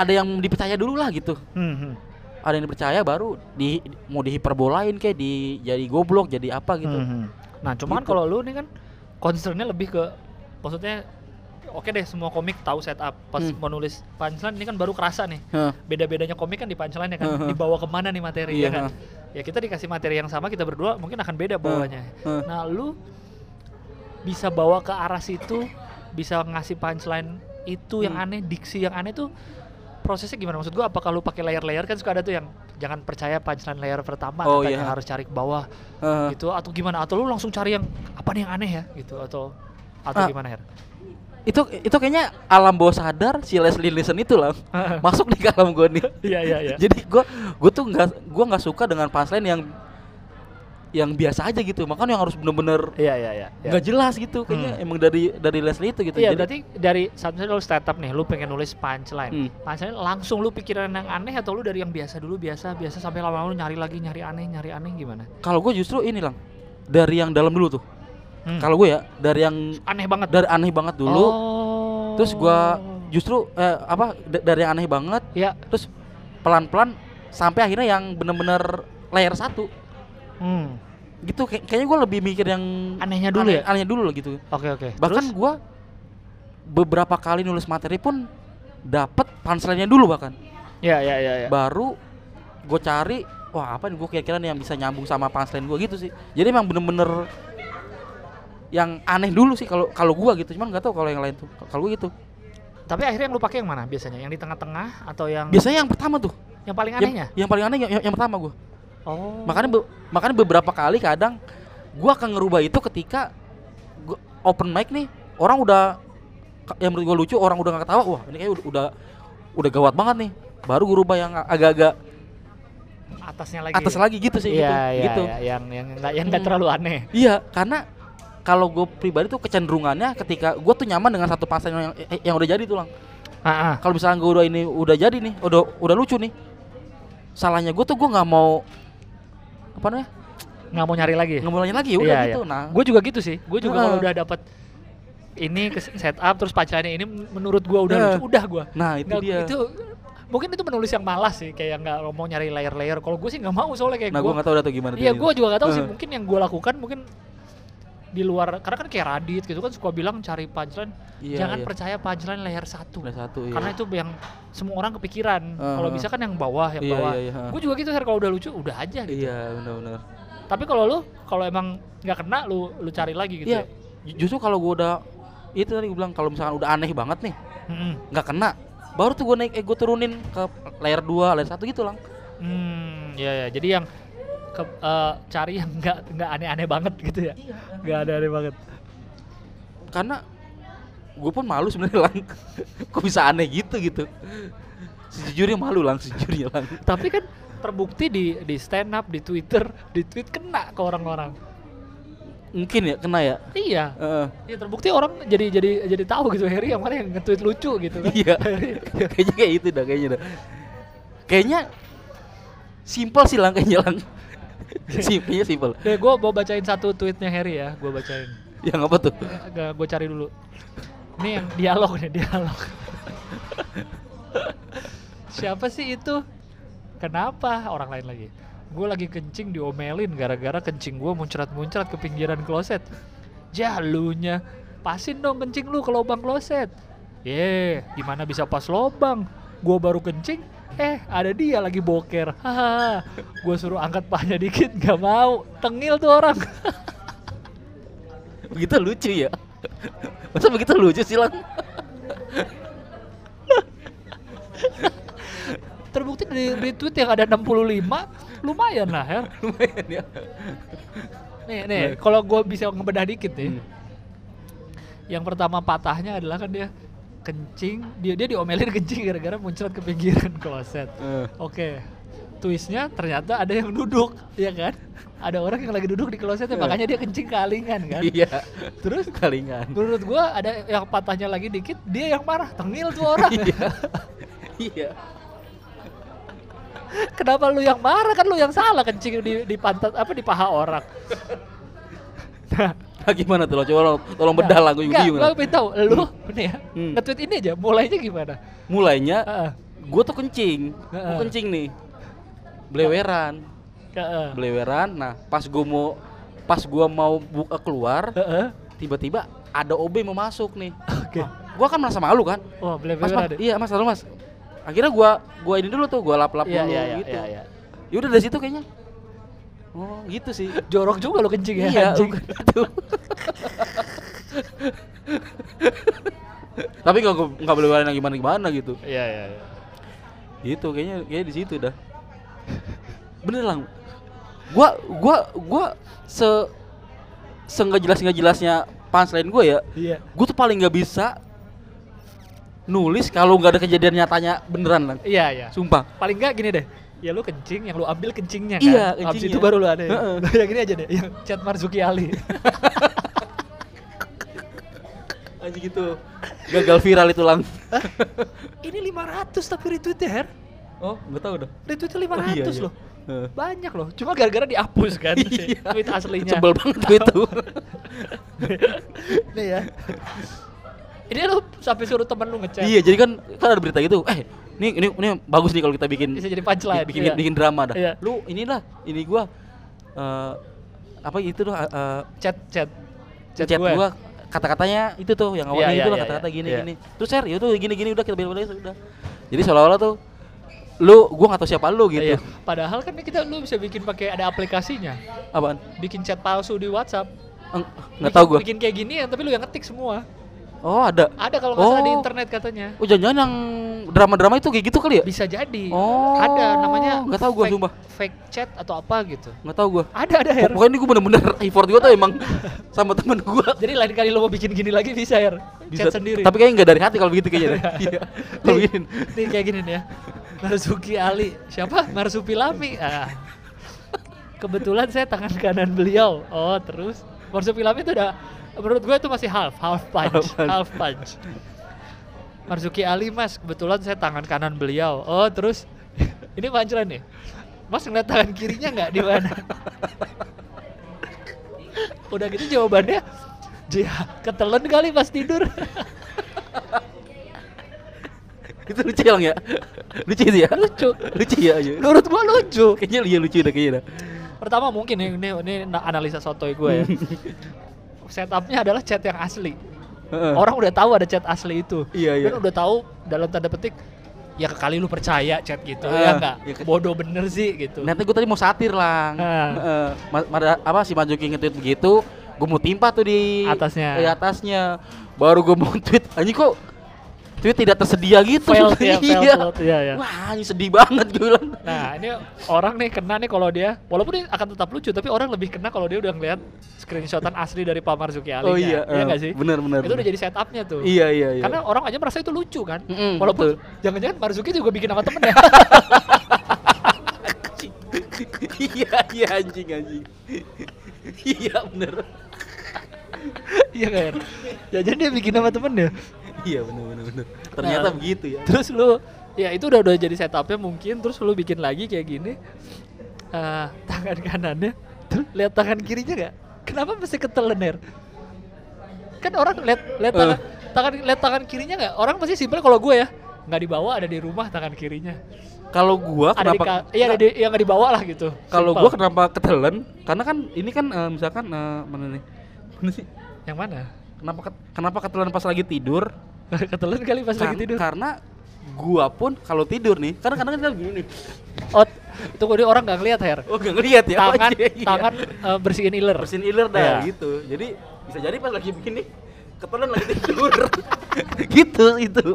ada yang dipercaya dulu lah gitu Hmm, hmm. ada yang dipercaya baru di mau dihiperbolain kayak di jadi goblok jadi apa gitu Hmm, hmm. Nah, cuman Gitu. kalau lu nih kan concernnya lebih ke maksudnya oke deh semua komik tahu setup pas Hmm. mau nulis punchline ini kan baru kerasa nih Heh, beda-bedanya komik kan di punchline ya kan Heeh. dibawa ke mana nih materi Iya, ya kan ya kita dikasih materi yang sama kita berdua mungkin akan beda bawanya Heeh. nah lu bisa bawa ke arah situ bisa ngasih punchline itu yang Hmm. aneh diksi yang aneh tuh prosesnya gimana maksud gua apakah lu pakai layer-layer kan suka ada tuh yang jangan percaya punchline layer pertama Oh, katanya iya. harus cari ke bawah Heeh. gitu atau gimana atau lu langsung cari yang apa nih yang aneh ya gitu atau atau Ah. gimana Her? itu itu kayaknya alam bawah sadar si Leslie Nielsen itu lah masuk di alam gue nih Iya iya iya. jadi gue gue tuh nggak gue nggak suka dengan punchline yang yang biasa aja gitu makanya yang harus bener-bener Iya iya iya. iya. nggak jelas gitu kayaknya Hmm. emang dari dari Leslie itu gitu Iya Jadi- berarti dari saat misalnya lu stand up nih, lu pengen nulis punchline. Hmm. Punchline langsung lu pikiran yang aneh atau lu dari yang biasa dulu biasa biasa sampai lama-lama lu nyari lagi nyari aneh nyari aneh gimana? kalau gue justru ini lang dari yang dalam dulu tuh Hmm. kalau gue ya dari yang aneh banget dari aneh banget dulu Oh. terus gua justru eh, apa da- dari yang aneh banget ya. terus pelan-pelan sampai akhirnya yang bener-bener layer satu Hmm. gitu Kay- kayaknya gue lebih mikir yang Anehnya dulu aneh- ya? anehnya dulu lah gitu Oke oke. bahkan Terus? gua beberapa kali nulis materi pun dapet punchline-nya dulu bahkan ya ya ya ya. baru gue cari wah apa nih gue kira-kira nih yang bisa nyambung sama punchline gue gitu sih jadi emang bener-bener yang aneh dulu sih kalau kalau gua gitu cuman nggak tahu kalau yang lain tuh kalau gue gitu Tapi akhirnya yang lu pakai yang mana biasanya? Yang di tengah-tengah atau yang biasanya yang pertama tuh yang paling yang, anehnya? yang paling aneh yang, yang, yang pertama gua Oh. makanya be- makanya beberapa kali kadang gua akan ngerubah itu ketika gua open mic nih orang udah yang menurut gua lucu orang udah nggak ketawa wah ini kayak udah udah, udah gawat banget nih baru gua rubah yang agak-agak atasnya lagi. atas lagi gitu sih Iya gitu, iya gitu. iya. yang yang enggak yang enggak Hmm. terlalu aneh. Iya, karena kalau gue pribadi tuh kecenderungannya ketika gue tuh nyaman dengan satu pasangan yang yang udah jadi tuh lang. Ah. Kalau misalnya gue udah ini udah jadi nih, udah udah lucu nih. Salahnya gue tuh gue nggak mau apa namanya nggak mau nyari lagi. nggak mau nanya lagi ya udah gitu nah Gue juga gitu sih. Gue juga kalau Heeh. udah dapat ini ke setup terus pacarnya ini menurut gua udah lucu, udah gua. nah itu Nggak- dia Itu mungkin itu menulis yang malas sih kayak nggak mau nyari layer-layer. Kalau gue sih nggak mau soalnya kayak nah gue nggak tahu dah tuh gimana Iya, gue juga gak tahu sih. Mungkin yang gue lakukan mungkin di luar karena kan kayak Radit gitu kan suka bilang cari punchline Iya, jangan iya. percaya punchline layer satu. Ada satu iya. karena itu yang semua orang kepikiran. Kalau Heeh. bisa kan yang bawah yang Iya, bawah. iya, iya. gue juga gitu Her kalau udah lucu udah aja gitu. Iya benar-benar tapi kalau lu kalau emang nggak kena lu lu cari lagi gitu iya. ya. Justru kalau gue udah itu tadi gue bilang kalau misalkan udah aneh banget nih nggak kena baru tuh gue naik eh gue turunin ke layer 2 layer 1 gitu lang. Hmm ya ya jadi yang ke, eh, cari yang nggak nggak aneh-aneh banget gitu ya. Nggak aneh-aneh banget. Karena gue pun malu sebenarnya lang. Kok bisa aneh gitu gitu? Sejujurnya malu lang sejujurnya lang. Tapi kan terbukti di di stand up di Twitter di tweet kena ke orang-orang. Mungkin ya kena ya? Iya. Heeh. Ya terbukti orang jadi jadi jadi tahu gitu Harry yang mana yang nge-tweet lucu gitu kan. iya. Kayaknya kayak itu dah kayaknya dah. Kayaknya simpel sih lang kayaknya lang simpelnya simpel Deh, gue mau bacain satu tweetnya Harry ya, gue bacain. yang apa tuh Gak, gue cari dulu. Ini yang dialog nih, dialog. Siapa sih itu? Kenapa orang lain lagi? Gue lagi kencing diomelin gara-gara kencing gue muncrat-muncrat ke pinggiran kloset. Jalunya, pasin dong kencing lu ke lubang kloset. Ye, gimana bisa pas lubang? Gue baru kencing, eh ada dia lagi boker. Hahaha, gue suruh angkat pahanya dikit, gak mau. Tengil tuh orang. begitu lucu ya masa begitu lucu sih lang Terbukti di retweet yang ada 65, lumayan lah ya. lumayan ya Nih, nih, kalau gue bisa ngebedah dikit nih. Hmm. Yang pertama patahnya adalah kan dia kencing, dia dia diomelin kencing gara-gara muncrat ke pinggiran kloset. Eh, Oke. Twistnya ternyata ada yang duduk, ya kan? Ada orang yang lagi duduk di klosetnya, Eh. makanya dia kencing kalingan kan. iya Terus kalingan menurut gua ada yang patahnya lagi dikit, dia yang marah, tengil tuh orang. iya iya Kenapa lu yang marah kan lu yang salah kencing di di pantat apa di paha orang. Nah, Nah, gimana tuh lo coba lo tolong bedah gue juga Enggak, bingung gue pengen tahu lu nih ya, Hmm. nge-tweet ini aja mulainya gimana? mulainya Heeh. gue tuh kencing gue Heeh. kencing nih beleweran Heeh. beleweran nah pas gue mau pas gue mau buka keluar tiba-tiba ada OB mau masuk nih Oke. gue kan merasa malu kan Wah, mas, beleberan mas ada. iya mas mas akhirnya gua gua ini dulu tuh gua lap lap Iya, dulu iya, iya, gitu iya, iya. ya udah dari situ kayaknya oh gitu sih Jorok juga lo kencing ya, iya anjing. tapi nggak nggak boleh yang gimana gimana gitu Iya, iya, iya. gitu kayaknya kayak di situ dah bener lang gua gua gua se se nggak jelas nggak jelasnya punchline gue ya Iya. gue tuh paling nggak bisa nulis kalau nggak ada kejadian nyatanya beneran lang Iya, iya. sumpah Paling enggak gini deh. Ya lu kencing, yang lu ambil kencingnya kan. Iya, Abis kencingnya. itu baru lu ada. ya. Heeh. yang gini aja deh, yang chat Marzuki Ali. anjing gitu gagal viral itu lang ini 500 tapi retweetnya, Her. oh nggak tahu dah Retweetnya 500 Oh, iya, iya. loh. Banyak loh. Cuma gara-gara dihapus kan Iya. tweet aslinya. sebel banget itu Nih ya. Ini lu sampai suruh temen lu ngechat. iya jadi kan kan ada berita gitu eh ini ini ini bagus nih kalau kita bikin Bisa jadi punchline. bikin iya. bikin drama dah Iya. lu inilah ini gua eh apa itu tuh eh, chat chat chat, gua kata-katanya itu tuh yang awalnya Iya, itu iya, lah iya, kata-kata iya. gini Iya. gini terus share ya tuh gini gini udah kita bilang udah jadi seolah-olah tuh lu gua nggak tahu siapa lu gitu Iya. Padahal kan kita lu bisa bikin pakai ada aplikasinya. apaan Bikin chat palsu di WhatsApp. Nggak tahu gua Bikin kayak gini ya, tapi lu yang ngetik semua. Oh ada Ada kalau nggak salah di Oh. internet katanya. oh jangan-jangan yang drama-drama itu kayak gitu kali ya Bisa jadi. Oh, Ada namanya nggak tahu gua, fake, sumpah. Fake chat atau apa gitu. nggak tahu gua Ada ada Her. pokoknya ini gua bener-bener effort gua tuh emang sama temen gua Jadi lain kali lo mau bikin gini lagi bisa Her. Chat sendiri. tapi kayaknya nggak dari hati kalau begitu kayaknya iya kalau begini nih kayak gini nih ya. Marzuki Ali. Siapa? Marsupilami. Ah. Kebetulan saya tangan kanan beliau. Oh, terus Marsupilami itu udah menurut gue itu masih half, half punch, Half punch. half punch. Marzuki Ali mas, kebetulan saya tangan kanan beliau. Oh terus? Ini panceran nih, mas ngeliat tangan kirinya nggak? Di mana? udah gitu jawabannya dia ketelen kali pas tidur. Itu lucu ya Lang, ya? Lucu itu ya? Lucu. Lucu ya aja menurut gua lucu. Kayaknya iya lucu dah kayaknya pertama mungkin ini ini, ini na- analisa sotoy gue ya setupnya adalah chat yang asli Heeh. orang udah tahu ada chat asli itu Iya, iya. dan udah tahu dalam tanda petik ya kekali lu percaya chat gitu Ah, ya enggak ya ke- bodoh bener sih gitu Nanti gue tadi mau satir lang. Ah. Heeh. Ma- ma- apa si Majuki nge-tweet begitu, gue mau timpa tuh di Atasnya. Di atasnya. Baru gue mau tweet, anjing kok tweet tidak tersedia gitu. failed ya failed, Iya. failed, iya, iya. Wah, anjing sedih banget gue bilang. Nah ini orang nih kena nih kalau dia walaupun ini akan tetap lucu tapi orang lebih kena kalau dia udah ngeliat screenshotan asli dari Pak Marzuki Ali Oh iya, iya eh, nggak sih bener, bener, itu bener. udah jadi setupnya tuh Iya, iya, iya. karena orang aja merasa itu lucu kan Mm-mm, walaupun betul. jangan-jangan Marzuki juga bikin sama temennya iya, iya anjing anjing. iya bener. iya kan ya jadi dia bikin sama temennya Iya bener bener bener. Ternyata Nah. begitu ya. terus lu ya itu udah udah jadi setupnya mungkin terus lu bikin lagi kayak gini eh, tangan kanannya terus lihat tangan kirinya nggak kenapa mesti ketelen Her? kan orang lihat lihat tangan Eh. tangan lihat tangan kirinya nggak orang pasti simpel kalau gue ya nggak dibawa ada di rumah tangan kirinya Kalau gua ada kenapa iya ada di yang nggak dibawa lah gitu Kalau gua kenapa ketelen? Karena kan ini kan eh, misalkan eh, mana nih? Mana sih? yang mana Kenapa kenapa ketelen pas lagi tidur? ketelen kali pas lagi tidur Karena gua pun kalau tidur nih, karena kadang kan gini nih. oh itu gue orang nggak ngeliat Her Oh, gak ngeliat ya. tangan Iya, iya. tangan eh, bersihin iler bersihin iler dah Iya. gitu. Jadi bisa jadi pas lagi begini ketelen lagi tidur. gitu itu.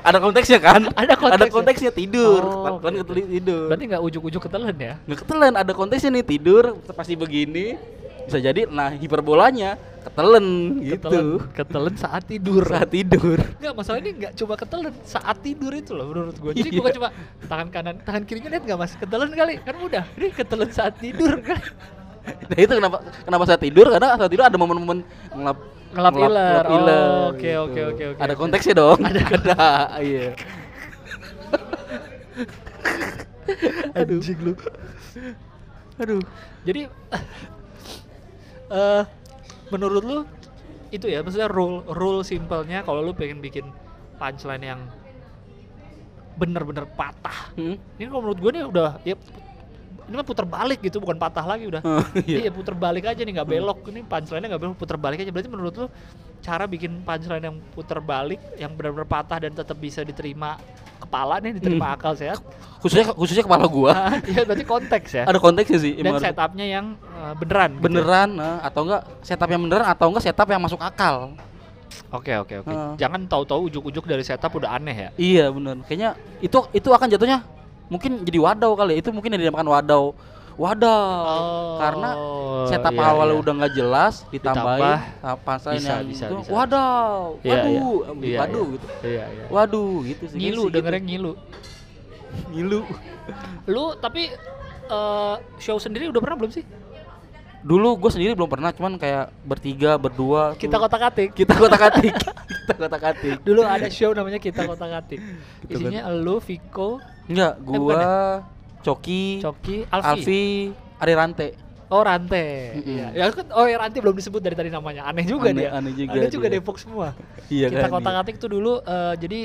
Ada konteksnya kan? Ada konteksnya. Ada konteksnya tidur. Oh, Ketelen oke, ketelen tidur. berarti nggak ujuk-ujuk ketelen ya Nggak ketelen, ada konteksnya nih tidur pasti begini. Bisa jadi nah hiperbolanya ketelen gitu. ketelen ketelen saat tidur Saat tidur. Nggak, masalah ini nggak cuma ketelen saat tidur itu loh menurut gue. Jadi Iya. bukan cuma tangan kanan, tangan kirinya lihat nggak mas? Ketelen kali, kan mudah. Ini ketelen saat tidur kan? Nah itu kenapa kenapa saat tidur karena saat tidur ada momen-momen ngelap Ngelap iler. Oh, oke, gitu. oke, oke, oke, Ada konteksnya dong. Ada. Ada. Iya. Aduh. Aduh. Jadi eh menurut lu itu ya maksudnya rule rule simpelnya kalau lu pengen bikin punchline yang bener-bener patah. Hmm? Ini kalau menurut gue nih udah ya ini mah puter balik gitu bukan patah lagi udah. Oh, Iya iya. puter balik aja nih nggak belok ini punchline-nya nggak belok puter balik aja berarti menurut lu cara bikin punchline yang puter balik yang benar-benar patah dan tetap bisa diterima kepala nih diterima Hmm. akal sehat Khususnya khususnya kepala gua. Ah, iya berarti konteks ya ada konteksnya sih. dan setupnya yang eh, beneran gitu beneran eh, atau enggak setup yang beneran atau enggak setup yang masuk akal. oke oke oke Ah. jangan tahu-tahu ujuk-ujuk dari setup udah aneh ya Iya bener. Kayaknya itu itu akan jatuhnya mungkin jadi wadau kali. ya. Itu mungkin yang dinamakan wadau. Wadau. Oh, Karena setup iya, awalnya iya. udah nggak jelas ditambahin Ditambah, punchline bisa, yang bisa, itu, bisa. wadaw. Iya, iya. Waduh, Iya, waduh iya. gitu. iya iya Waduh gitu sih. ngilu sih dengernya ngilu gitu. ngilu. lu tapi eh, show sendiri udah pernah belum sih Dulu gue sendiri belum pernah, cuman kayak bertiga, berdua. kita tuh- kotak atik kita kotak atik. kita kotak atik. dulu ada show namanya kita kotak atik Gitu kan. isinya lu Viko Enggak, bukan gua Coki, Coki Alfi, Alfi, Ari Rante. oh Rante Mm-mm. iya ya kan oh ya Rante belum disebut dari tadi namanya aneh juga Aneh- dia aneh juga Ada juga dia. Depok semua Iya kita kan, kotak iya. atik tuh dulu eh, jadi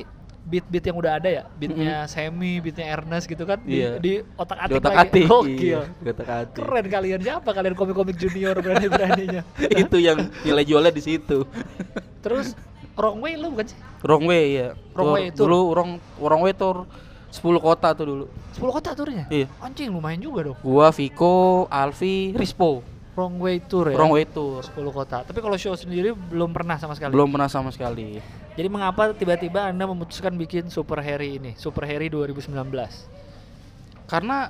beat-beat yang udah ada ya beatnya Semi beatnya Ernest gitu kan di, Iya. di otak atik Di otak lagi atik. Gokil. Iya, di otak atik. keren kalian siapa kalian komik-komik junior berani-beraninya itu yang nilai jualnya di situ. terus wrong way lu bukan sih Wrong way ya. Wrong way tour. Dulu wrong wrong way tour 10 kota tuh dulu. 10 kota turnya Iya. anjing lumayan juga dong Gua Viko, Alfi, Rispo. Wrong way tour ya Wrong way tour. 10 kota tapi kalau show sendiri belum pernah sama sekali Belum pernah sama sekali. Jadi mengapa tiba-tiba Anda memutuskan bikin Super Harry ini? Super Harry 2019. Karena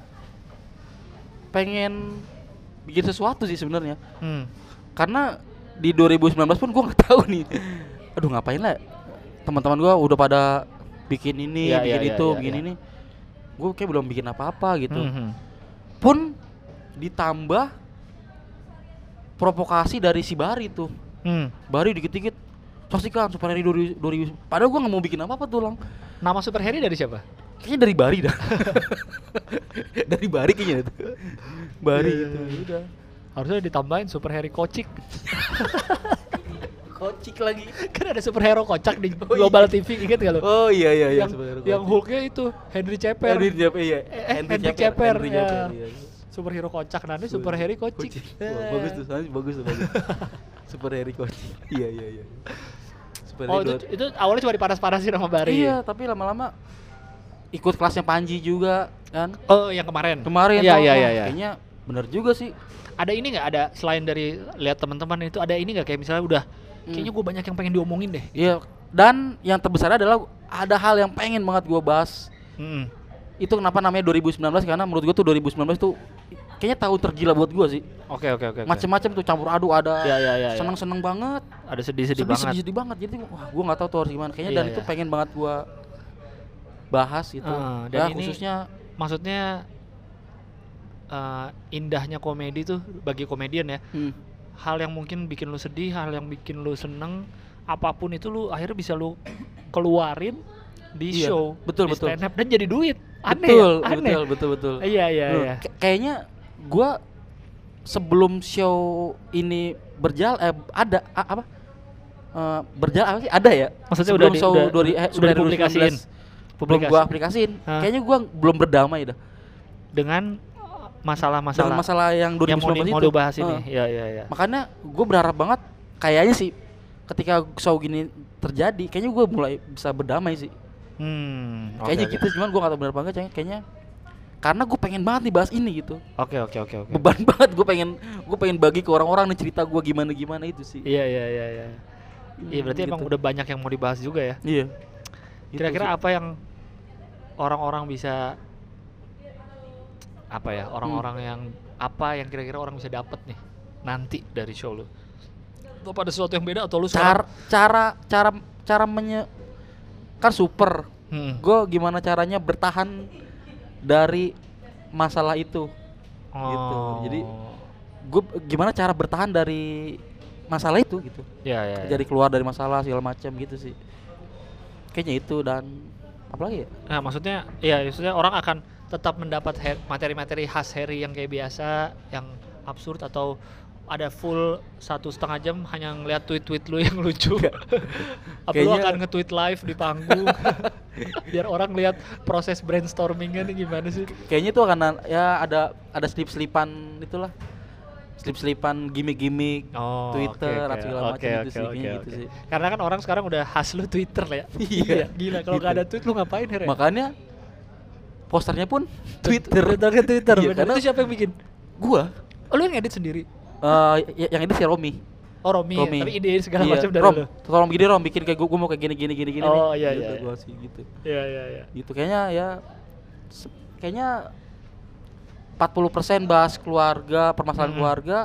pengen bikin sesuatu sih sebenarnya. Hmm. Karena di 2019 pun gua nggak tahu nih. Aduh ngapain lah? Teman-teman gua udah pada bikin ini, Iya, bikin iya, itu, iya, bikin iya. ini. Gue kayak belum bikin apa-apa gitu. Mhm. Pun ditambah provokasi dari si Bari tuh. Hmm. Bari dikit-dikit saksikan Super Harry 2000 2000. Padahal gua nggak mau bikin apa-apa tuh, Lang. Nama Super Harry dari siapa? Kayaknya dari Bari dah. dari Bari kayaknya itu. Bari Iya, itu. iya, Udah. Harusnya ditambahin super Harry kocik. Kocik lagi. kan ada superhero kocak di Oh, Global TV inget gak lo? Oh iya iya iya yang yang Hulknya itu Henry Ceper. Henry Ceper iya. Eh, Henry Ceper, Henry ya. Ceper, iya. Superhero kocak nah ini super Harry kocik. Wah, bagus tuh, bagus tuh bagus. Super Harry Kocik. Iya iya iya. Super Oh itu, itu awalnya cuma dipanas-panasin sama Bari. Iya, tapi lama-lama ikut kelasnya Panji juga kan. Oh yang kemarin. Kemarin Iya iya wah, iya. iya. Kayaknya bener juga sih. Ada ini nggak ada selain dari lihat teman-teman itu ada ini nggak kayak misalnya udah Hmm. kayaknya gue banyak yang pengen diomongin deh. Iya, dan yang terbesar adalah ada hal yang pengen banget gua bahas. Mm-mm. Itu kenapa namanya 2019 karena menurut gua tuh 2019 tuh kayaknya tahun tergila buat gua sih. Oke oke oke. Macem-macem tuh campur aduk ada Iya, iya, iya, iya. seneng-seneng banget, Ada sedih-sedih sedih banget. sedih, sedih banget. Jadi wah gua nggak tahu tuh harus gimana. Kayaknya Iya, dan itu iya. pengen banget gua bahas gitu. Ah, dan ya ini- khususnya Maksudnya eh, indahnya komedi tuh bagi komedian ya. hmm, Hal yang mungkin bikin lu sedih, hal yang bikin lu seneng, apa pun itu lu akhirnya bisa lu keluarin di Iya, show, betul, di betul. stand up dan jadi duit. Aneh betul, ya? Aneh. betul, betul, betul. Iya iya iya. kayaknya gua sebelum show ini berjalan eh, ada a- apa? Eh, berjalan apa sih? Ada ya? Maksudnya sebelum udah di- show udah- dua, eh, udah sebelum dipublikasiin? 2019, Belum gua aplikasiin. Hah? Kayaknya gua belum berdamai dah. Dengan masalah-masalah Dengan masalah yang 2019 yang mau, di, mau dibahas ini. Iya iya iya. Makanya gue berharap banget kayaknya sih ketika show gini terjadi, kayaknya gue mulai bisa berdamai sih. Hmm. kayaknya oke. gitu, cuman gue gak tau benar apa enggak, kayaknya- kayaknya karena gue pengen banget nih bahas ini gitu. Oke oke oke oke. Beban banget gue pengen gue pengen bagi ke orang-orang nih cerita gue gimana gimana itu sih. Iya iya iya iya. Iya berarti gitu. emang udah banyak yang mau dibahas juga ya. Iya. Kira-kira apa yang orang-orang bisa apa ya? Orang-orang Hmm. yang apa yang kira-kira orang bisa dapat nih nanti dari show lu? Atau pada sesuatu yang beda atau lu cara cara cara cara menye kan super. Hmm. Gue gimana caranya bertahan dari masalah itu. gitu. Jadi, Oh. Gue gimana cara bertahan dari masalah itu gitu. ya ya. ya. Jadi keluar dari masalah segala macam gitu sih. Kayaknya itu dan apalagi ya? Nah, maksudnya ya maksudnya orang akan tetap mendapat materi-materi khas Harry yang kayak biasa, yang absurd atau ada full satu setengah jam hanya ngeliat tweet-tweet lu yang lucu. Apa lu akan nge-tweet live di panggung biar orang lihat proses brainstormingnya nih gimana sih? Kayaknya itu akan ya ada ada slip-slipan itulah. Slip-slipan gimmick-gimmick Oh, Twitter oke, atau segala macam gitu oke, sih, oke, kayaknya oke. gitu sih. Karena kan orang sekarang udah khas lu Twitter lah ya. Iya, gila kalau gitu. ada tweet lu ngapain Her? ya? Makanya posternya pun Twitter. Twitter ke Twitter. Iya, karena Itu siapa yang bikin? gua Oh, lu yang edit sendiri. Eh, y- yang ini si Romi. Oh, Romi, ya? Romi. tapi ide segala Iya, macam dari Rom, lu. tolong gini Rom bikin kayak gua, gua mau kayak gini gini gini gini Oh, nih. iya, Gitu, iya, iya. gua sih gitu. Iya, iya, iya. Gitu kayaknya ya kayaknya 40% bahas keluarga, permasalahan Mm-mm. keluarga,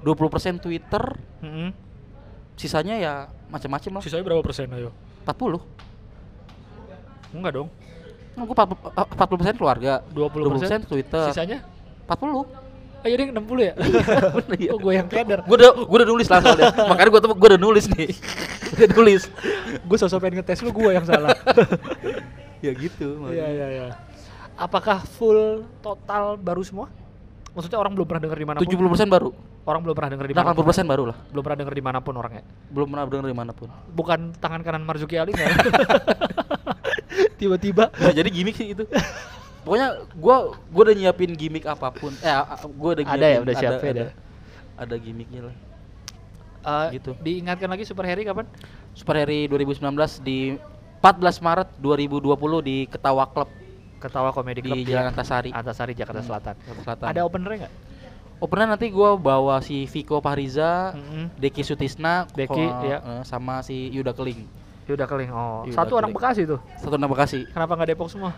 20% Twitter, Mm-mm. sisanya ya macam-macam lah. Sisanya berapa persen ayo? 40. Enggak dong. Nah, gua 40, eh, 40% keluarga, 20%, 20% Twitter. Sisanya? 40. Oh jadi 60 ya? iya. oh gue yang keder. Gue udah gua udah nulis lah soalnya. Makanya gue gue udah nulis nih. udah nulis. gue sosok pengen ngetes lu gue yang salah. ya gitu. Iya iya iya. Apakah full total baru semua? Maksudnya orang belum pernah denger di mana pun? 70% baru. Orang belum pernah denger di mana pun? 80% baru lah. Belum pernah denger di mana pun orangnya? Belum pernah denger di mana pun. Bukan tangan kanan Marzuki Ali nggak? Tiba-tiba Nah, jadi gimmick sih itu. Pokoknya gua gua udah nyiapin gimmick apa pun. Eh, gua udah Ada nyiapin, ya, udah siap ya, ada, ada. ada gimmicknya lah. Eh, Gitu. Diingatkan lagi Super Harry kapan? Super Harry 2019 di 14 Maret 2020 di Ketawa Club Ketawa Comedy Club di Jalan Antasari. Antasari Jakarta Hmm, Selatan. Jakarta Selatan. Ada opener nggak? Opener nanti gua bawa si Viko Pahriza, Mm-mm. Deki Sutisna, Deki, iya. eh, sama si Yuda Keling. Yuda Keling. Oh, Yuda satu orang Keling. Bekasi tuh. Satu nama Bekasi. Kenapa nggak Depok semua?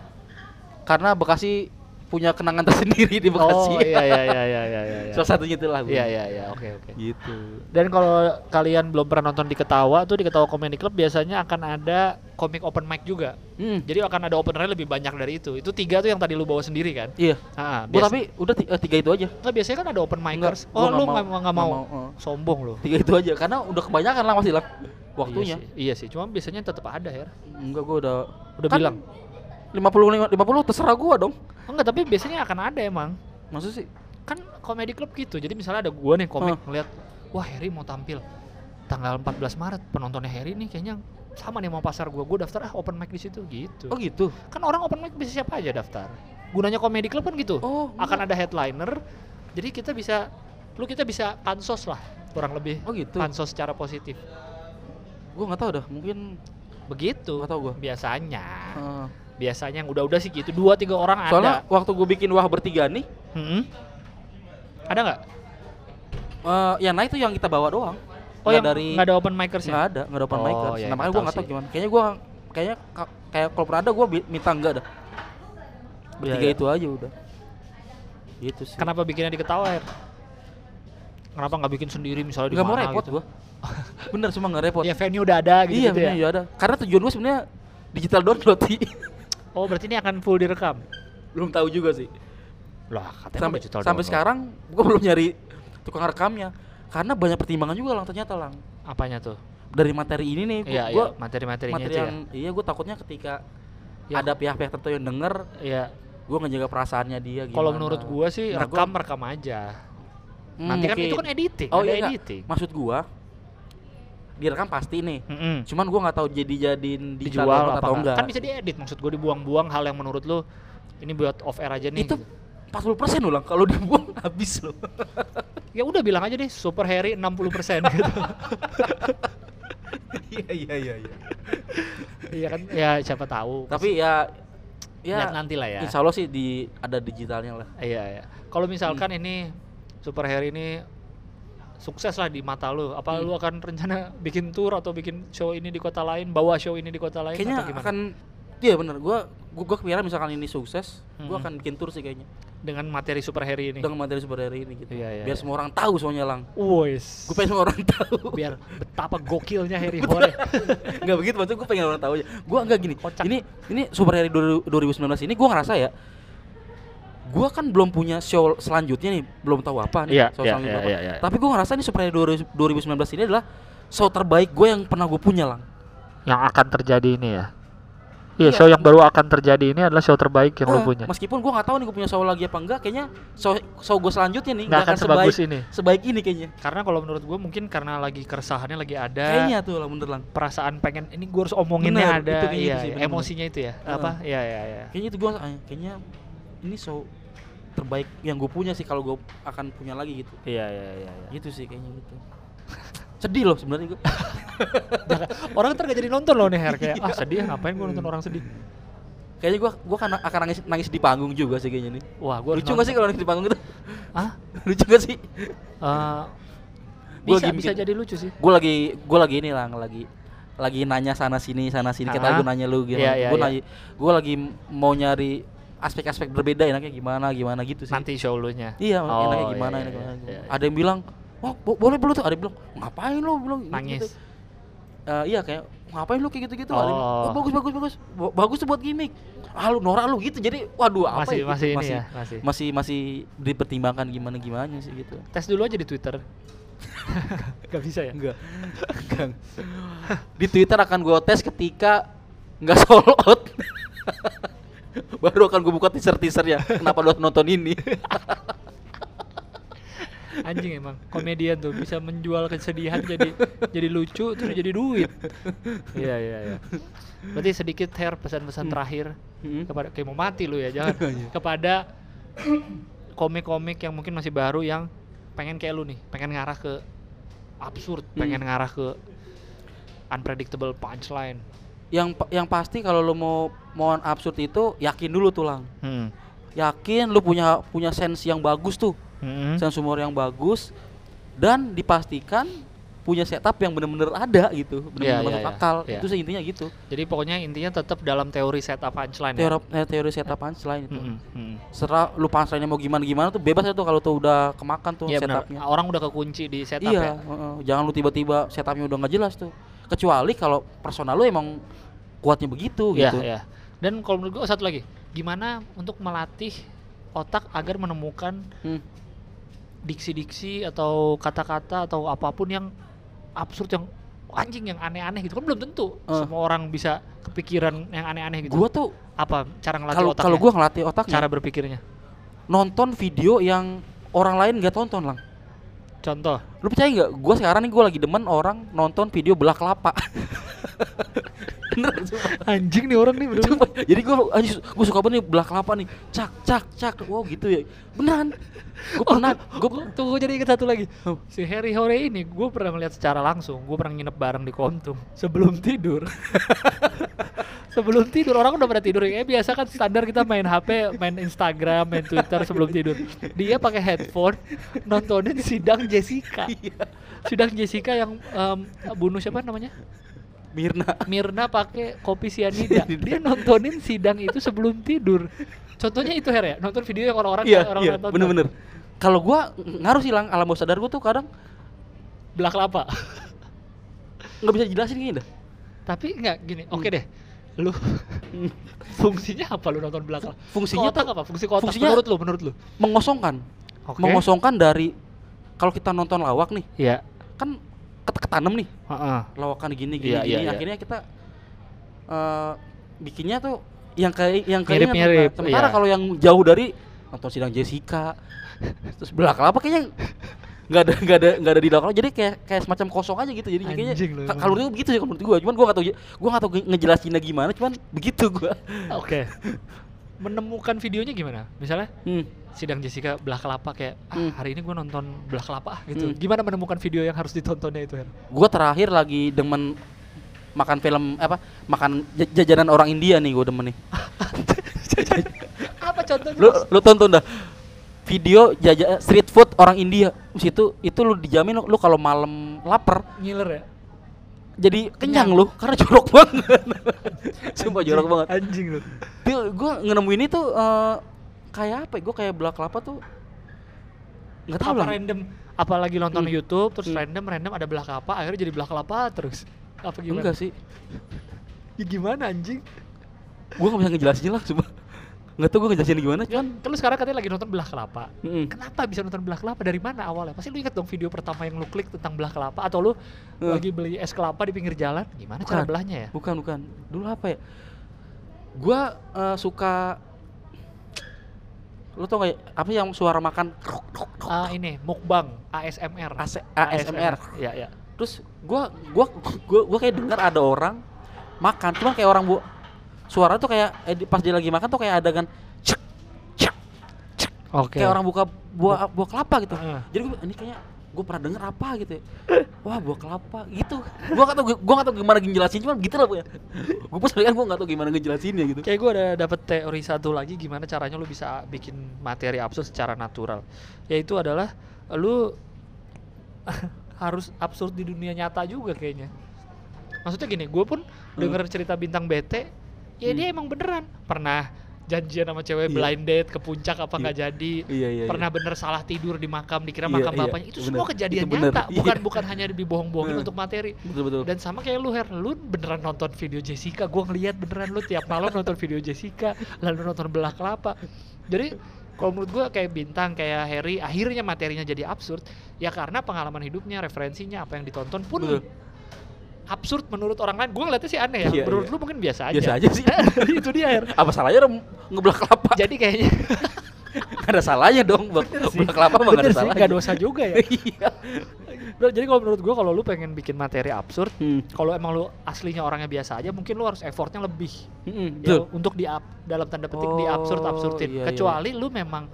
Karena Bekasi punya kenangan tersendiri di Bekasi. Oh iya iya iya iya iya iya. Salah satunya itulah. Bu. Iya iya iya oke oke. Gitu. Dan kalau kalian belum pernah nonton di Ketawa tuh di Ketawa Comedy Club biasanya akan ada komik open mic juga. Hmm. Jadi akan ada openernya lebih banyak dari itu. Itu tiga tuh yang tadi lu bawa sendiri kan? Iya. Ah, Gua biasa- tapi udah ti- eh, tiga itu aja. Nggak, biasanya kan ada open micers. Nggak, oh lu nggak mau. nggak mau? Eh. Sombong lu. Tiga itu aja karena udah kebanyakan lah masih lah waktunya. Iya sih, iya sih. Cuma biasanya tetap ada ya. Enggak gua udah Udah Kan bilang. 50 50 terserah gua dong. Oh, enggak, tapi biasanya akan ada emang. Maksud sih? kan komedi club gitu jadi misalnya ada gua nih komik ngeliat wah Harry mau tampil tanggal 14 Maret penontonnya Harry nih kayaknya sama nih mau pasar gua gua daftar ah open mic di situ gitu Oh gitu. kan orang open mic bisa siapa aja daftar gunanya komedi club kan gitu Oh, akan ada headliner jadi kita bisa lu kita bisa pansos lah kurang lebih Oh gitu. pansos secara positif Gua nggak tahu dah, mungkin begitu nggak tahu gua. biasanya Heeh. Biasanya yang udah-udah sih gitu dua tiga orang Soalnya ada waktu gue bikin wah bertiga nih, Mm-mm. ada nggak eh yang naik tuh yang kita bawa doang. oh Nggak yang dari nggak ada open micers ya nggak ada, nggak ada open Oh, micers. Nah, makanya nggak gue nggak tahu sih. gimana. Kayaknya gue kayaknya ka- kayak kalau pernah ada gue minta enggak dah. Bertiga Iya, iya. itu aja udah. Gitu sih. kenapa bikinnya di ketawa Her? kenapa nggak bikin sendiri misalnya di Nggak mau repot gitu gue. Bener semua nggak repot. ya venue udah ada gitu, iya, gitu ya iya ada. Karena tujuan gue sebenarnya digital download sih. oh berarti ini akan full direkam? Belum tahu juga sih. lah katanya sampai sampai sekarang gue belum nyari tukang rekamnya. Karena banyak pertimbangan juga lang ternyata lang. Apanya tuh? Dari materi ini nih gua, iya gua iya materi-materinya materi itu ya? yang iya gue takutnya ketika Ya. ada pihak-pihak tertentu yang denger Iya, gue ngejaga perasaannya dia kalau menurut gua sih Nah, gua- rekam rekam aja. Hmm, Nanti kan itu kan editing, oh ada iya editing. maksud gua direkam pasti nih Mm-mm. cuman gua nggak tahu jadi jadiin Dijual apa atau enggak? Kan bisa diedit maksud gua dibuang-buang hal yang menurut lu ini buat off air aja nih. itu gitu. 40% loh lang kalau dibuang habis loh Ya udah bilang aja deh Super Harry 60% gitu. iya iya iya iya iya kan? Ya siapa tahu. tapi ya Lihat ya nanti lah ya. insya Allah sih di ada digitalnya lah Iya, iya. Kalau misalkan Hmm. ini Super Harry ini sukses lah di mata lu, apa Hmm. lu akan rencana bikin tour atau bikin show ini di kota lain, bawa show ini di kota lain kayaknya atau gimana? akan iya bener gua gua, gua kepikiran misalkan ini sukses gua Mhm. akan bikin tour sih kayaknya dengan materi Super Harry ini. dengan materi super hari ini gitu Iya, iya, biar iya. semua orang tahu soalnya lang Woi. gue pengen semua orang tahu biar betapa gokilnya Harry Hore. nggak begitu maksud gue pengen orang tahu aja gue enggak gini Kocak. ini ini super hari 2019 ini gue ngerasa ya gue kan belum punya show selanjutnya nih belum tahu apa nih Iya, show iya, selanjutnya iya, apa. iya, iya. tapi gue ngerasa nih super hari 2019 ini adalah show terbaik gue yang pernah gue punya lang yang akan terjadi ini ya. Iya, Iya. show yang baru akan terjadi ini adalah show terbaik yang lu Eh, punya. meskipun gue nggak tahu nih gue punya show lagi apa enggak kayaknya show show gue selanjutnya nih Nggak akan sebaik sebagus ini. sebaik ini kayaknya Karena kalau menurut gue mungkin karena lagi keresahannya lagi ada. kayaknya tuh lah bener lang perasaan pengen ini gue harus omonginnya Bener, ada itu kayaknya iya, itu sih, iya, bener-bener. emosinya itu ya Heeh. apa iya iya iya kayaknya itu gue kayaknya ini show terbaik yang gue punya sih kalau gue akan punya lagi gitu. Iya iya iya, iya. gitu sih kayaknya gitu. Sedih loh sebenarnya gue orang ntar gak jadi nonton loh nih Her. Kayak ah sedih ngapain gue nonton orang sedih? Kayaknya gue gue kan akan nangis nangis di panggung juga sih kayaknya nih. Wah gue lucu gak sih kalau nangis di panggung itu ah lucu gak sih? Eh, Gua bisa lagi bisa jadi lucu sih. Gue lagi gue lagi ini lah lagi lagi nanya sana sini sana sini. Ah. gue nanya lu gitu Iya, iya, gue iya. nanya gue lagi mau nyari aspek-aspek berbeda enaknya gimana gimana gitu sih. Nanti show lu nya. Iya Oh, enaknya gimana iya, enaknya iya, gimana. iya, iya. ada yang bilang oh bo- boleh boleh tuh? Ada yang bilang ngapain lo? Bilang gitu, nangis. Gitu. Eh, iya kayak ngapain lu kayak gitu-gitu. Ada yang bilang, Oh. oh. bagus bagus bagus. Ba- bagus tuh buat gimmick. Ah lu norak lu gitu. Jadi waduh apa masih ya? masih ini masih, ya masih. masih masih dipertimbangkan gimana gimana sih gitu. Tes dulu aja di Twitter. Gak bisa ya? Enggak enggak di Twitter akan gue tes ketika nggak sold out baru akan gue buka teaser teasernya kenapa lu harus nonton ini anjing emang komedian tuh bisa menjual kesedihan jadi jadi lucu terus jadi duit iya iya iya berarti sedikit Her pesan-pesan Hmm. terakhir Hmm. kepada kayak mau mati lu ya jangan Iya. kepada komik-komik yang mungkin masih baru yang pengen kayak lu nih pengen ngarah ke absurd Hmm. pengen ngarah ke unpredictable punchline yang yang pasti kalau lu mau mau absurd itu yakin dulu tuh lang hmm. yakin lu punya punya sense yang bagus tuh Hmm. sense humor yang bagus dan dipastikan punya setup yang bener-bener ada gitu bener-bener Iya, iya, masuk iya. akal Iya. itu sih intinya gitu jadi pokoknya intinya tetap dalam teori setup punchline teori ya? eh, teori setup punchline itu Hmm, hmm. serah lu punchline mau gimana gimana tuh bebas itu kalau tuh udah kemakan tuh Iya benar. setupnya Orang udah kekunci di setup iya ya. heeh. jangan lu tiba-tiba setupnya udah nggak jelas tuh kecuali kalau personal lu emang kuatnya begitu Iya, gitu iya. Dan kalau menurut gua satu lagi, gimana untuk melatih otak agar menemukan Hmm. diksi-diksi atau kata-kata atau apa pun yang absurd yang anjing yang aneh-aneh gitu kan belum tentu Eh. semua orang bisa kepikiran yang aneh-aneh gitu. gua tuh apa cara ngelatih otaknya? kalau gua ngelatih otaknya cara berpikirnya. nonton video yang orang lain nggak tonton lang Contoh. lu percaya nggak gue sekarang nih gue lagi demen orang nonton video belah kelapa bener sumpah. Anjing nih orang nih bener. Sumpah. jadi gue gue suka banget nih belah kelapa nih cak cak cak wow gitu ya beneran gue pernah gue Gue tunggu jadi ingat satu lagi. Si Harry Hore ini gue pernah melihat secara langsung. Gue pernah nginep bareng di Kontum sebelum tidur. sebelum tidur orang udah pada tidur ya biasa kan standar kita main HP, main Instagram, main Twitter sebelum tidur. Dia pakai headphone nontonin sidang Jessica. Sidang Jessica yang em, bunuh siapa namanya? Mirna Mirna pakai kopi sianida. Dia nontonin sidang itu sebelum tidur. Contohnya itu Her ya, nonton video yang orang-orang iya orang iya bener-bener kalau gue ngaruh sih lang alam bawah sadar gue tuh kadang Belah kelapa. nggak bisa jelasin gini dah Tapi enggak gini, Hmm. oke deh. Lu fungsinya apa lu nonton belakang? Fungsinya kotak tuh- apa? Fungsi kotak fungsinya- menurut lu, menurut lu? mengosongkan Oke. mengosongkan dari kalau kita nonton lawak nih Iya. kan ket ketanam nih Heeh. lawakan gini gini Iya, gini iya, iya. akhirnya kita eh bikinnya tuh yang kayak yang kayak Mirip-mirip, sementara iya. kalau yang jauh dari nonton sidang Jessica terus belak apa kayaknya nggak ada nggak ada nggak ada di belakang jadi kayak kayak semacam kosong aja gitu jadi kayaknya kalau itu begitu sih kalau menurut gua cuman gua nggak tahu gua nggak tahu nge- ngejelasinnya gimana cuman begitu gua Oke. Menemukan videonya gimana? Misalnya hmm. sidang Jessica belah kelapa kayak ah Hmm. hari ini gue nonton belah kelapa ah gitu. Hmm. Gimana menemukan video yang harus ditontonnya itu gua terakhir lagi demen makan film apa makan jajanan orang India nih gua demen nih apa contohnya? lu lu tonton dah video jajan street food orang India situ itu lu dijamin lu, lu kalau malam lapar ngiler ya? Jadi kenyang lu karena jorok banget sumpah jorok banget Anjing lu. Dia, gua nemuin itu eh, kayak apa ya? gua kayak belah kelapa tuh nggak tahu apa lah random apalagi nonton Hmm. YouTube terus Hmm. random random ada belah kelapa akhirnya jadi belah kelapa terus apa gimana? enggak sih Ya gimana anjing? gua nggak bisa ngejelasin lah sumpah nggak tahu gua ngejelasin gimana cuman Kan lu sekarang katanya lagi nonton belah kelapa. mm, Kenapa bisa nonton belah kelapa dari mana awalnya? Pasti lu inget dong video pertama yang lu klik tentang belah kelapa atau lu Hmm. lagi beli es kelapa di pinggir jalan? Gimana cara Bukan. belahnya ya? bukan bukan dulu apa ya gua eh, suka lu tau gak ya, apa yang suara makan Ah ini mukbang ASMR. AC ASMR Iya iya. terus gua gua gua gua kayak dengar ada orang makan cuma kayak orang bu suara tuh kayak eh, pas dia lagi makan tuh kayak ada kan cek cek cek Oke. kayak orang buka buah buah kelapa gitu Heeh. jadi gua ini kayaknya gua pernah denger apa gitu ya wah buah kelapa gitu gua nggak tahu gua nggak tahu gimana ngejelasin cuma gitu lah pokoknya gua pas lihat gua nggak tahu gimana ngejelasinnya gitu Kayak gue ada dapet teori satu lagi gimana caranya lu bisa bikin materi absurd secara natural. Yaitu adalah lu harus absurd di dunia nyata juga kayaknya. Maksudnya gini, gue pun denger cerita bintang BT, ya dia emang beneran pernah janjian sama cewek Iya. blind date ke puncak apa Iya. nggak jadi, iya pernah bener salah tidur di makam dikira makam bapaknya, itu bener. semua kejadian Itu bener, nyata, bukan iya. bukan hanya dibohong-bohongin Hmm. untuk materi. betul betul Dan sama kayak lu Her, lu beneran nonton video Jessica, gua ngeliat beneran lu tiap malam nonton video Jessica, lalu nonton belah kelapa. Jadi kalau menurut gua kayak bintang kayak Harry akhirnya materinya jadi absurd ya karena pengalaman hidupnya, referensinya apa yang ditonton pun Betul. Absurd menurut orang lain. Gua ngeliatnya sih aneh ya. Iya, menurut iya. lu mungkin biasa aja. biasa aja sih Itu dia Her. apa salahnya orang ngebelah kelapa Jadi kayaknya Gak ada salahnya dong. Belah kelapa mah gak bener ada salahnya nggak dosa juga ya. iya Bro, Jadi kalau menurut gua kalau lu pengen bikin materi absurd, Hmm. kalau emang lu aslinya orangnya biasa aja, mungkin lu harus effortnya lebih. Mm-mm, ya, betul. untuk di dalam tanda petik di absurd absurdin Oh, iya, iya. kecuali lu memang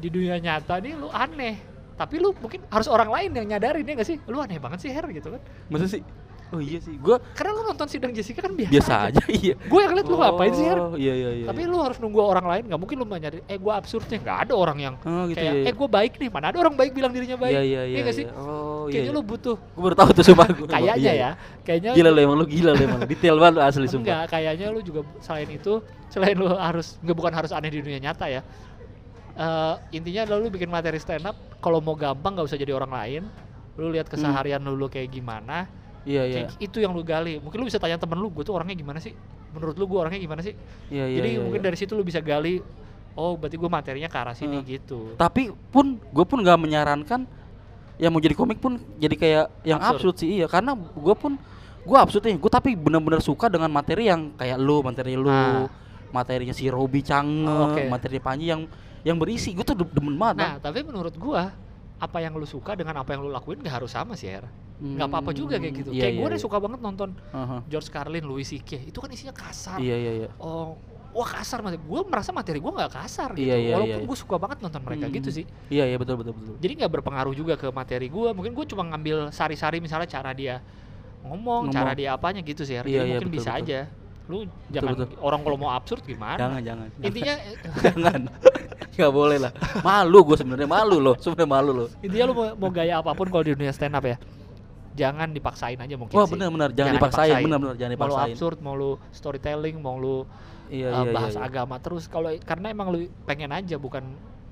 di dunia nyata nih lu aneh tapi lu mungkin harus orang lain yang nyadarin ya gak sih lu aneh banget sih Her gitu kan Masa sih? Oh iya sih, gua karena lu nonton sidang Jessica kan biasa, biasa aja iya. gue yang liat lu ngapain sih Her Oh iya iya iya. tapi lu harus nunggu orang lain nggak mungkin lu mau nyari eh gue absurdnya nggak ada orang yang oh gitu kayak ya. eh gue baik nih mana ada orang baik bilang dirinya baik Iya iya iya. nggak sih iya. Oh iya. kayaknya iya. lu butuh Gua baru tahu tuh sumpah gua. kayaknya Iya, ya iya. kayaknya Gila lu emang lu gila lu emang. Detail banget lu asli sumpah. Enggak, kayaknya lu juga selain itu, selain lu harus nggak bukan harus aneh di dunia nyata ya. Eh intinya adalah lu bikin materi stand up kalau mau gampang nggak usah jadi orang lain. Lu lihat keseharian lu, lu kayak gimana. Iya iya. Itu yang lu gali. Mungkin lu bisa tanya temen lu, gue tuh orangnya gimana sih? Menurut lu gue orangnya gimana sih? Iya iya. jadi iya, mungkin iya. dari situ lu bisa gali. Oh, berarti gue materinya ke arah sini Hmm. gitu. tapi pun gue pun nggak menyarankan yang mau jadi komik pun jadi kayak yang Absurd. absurd, sih iya karena gue pun gue absurd nih gue tapi benar-benar suka dengan materi yang kayak lu materi lu Ah. materinya si Robi Cange Oh, oke. materi Panji yang yang berisi. Gue tuh de- demen banget. Nah, tapi menurut gua apa yang lu suka dengan apa yang lu lakuin gak harus sama sih, Her. Nggak apa-apa juga kayak gitu. Iya, kayak iya, gue udah iya. suka banget nonton Aha. George Carlin, Louis C.K. Itu kan isinya kasar. Iya iya iya. Oh, wah kasar mas. Gue merasa materi gue nggak kasar gitu. Iya, iya, Walaupun iya. gue suka banget nonton mereka Hmm. gitu sih. Iya iya betul betul betul. Jadi nggak berpengaruh juga ke materi gue. Mungkin gue cuma ngambil sari-sari misalnya cara dia ngomong, Ngomong. cara dia apanya gitu sih. Her. Iya, Jadi iya, mungkin betul, bisa betul. aja. Lu jangan betul. orang kalau mau absurd gimana? Jangan jangan. Intinya jangan. Gak boleh lah. Malu gue sebenarnya malu loh. Sebenarnya malu loh. intinya lu mau, mau gaya apa pun kalau di dunia stand up ya. Jangan dipaksain aja mungkin Wah sih. benar-benar jangan, dipaksain. Benar-benar jangan Mau lu dipaksain. absurd, mau lu storytelling, mau lu Iya uh, iya iya. bahas iya. agama terus kalau karena emang lu pengen aja bukan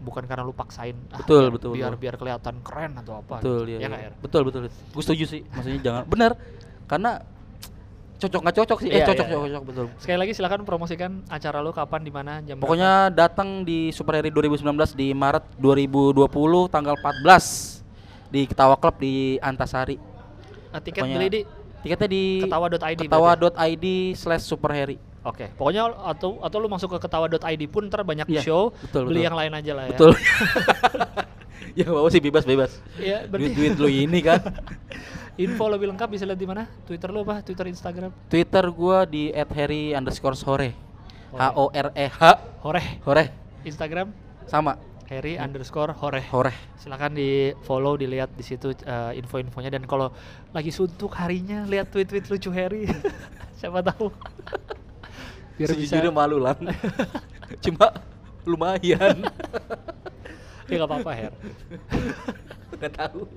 bukan karena lu paksain ah, Betul, biar, betul, biar betul. biar kelihatan keren atau apa Betul gitu. iya. ya iya. nggak? Betul betul. Gue setuju sih. Maksudnya jangan benar karena cocok nggak cocok sih. Iya, eh cocok iya, cocok, iya. cocok betul. sekali lagi silakan promosikan acara lu kapan di mana jam berapa? Pokoknya datang di Super Heri 2019 di Maret 2020 tanggal 14 di Ketawa Club di Antasari. Eh, tiket pokoknya beli di Tiketnya di ketawa.id ketawa.id slash superheri. Oke, pokoknya atau atau lu masuk ke ketawa.id pun ntar banyak Iya, show, betul, beli betul. yang lain aja lah ya. Betul. ya bawa sih bebas bebas. Iya, berarti Duit duit lu ini kan. info lebih lengkap bisa lihat di mana? Twitter lu apa? Twitter, Instagram? Twitter gua di @harry underscore sore. Hore. H O R E H Horeh. hore Instagram sama Harry underscore Horeh. hore. Silakan di follow, dilihat di situ eh, info-infonya dan kalau lagi suntuk harinya lihat tweet-tweet lucu Harry. Siapa tahu. Biar bisa Sejujurnya malu lah. Cuma lumayan. ya nggak apa-apa Her. Gak tahu.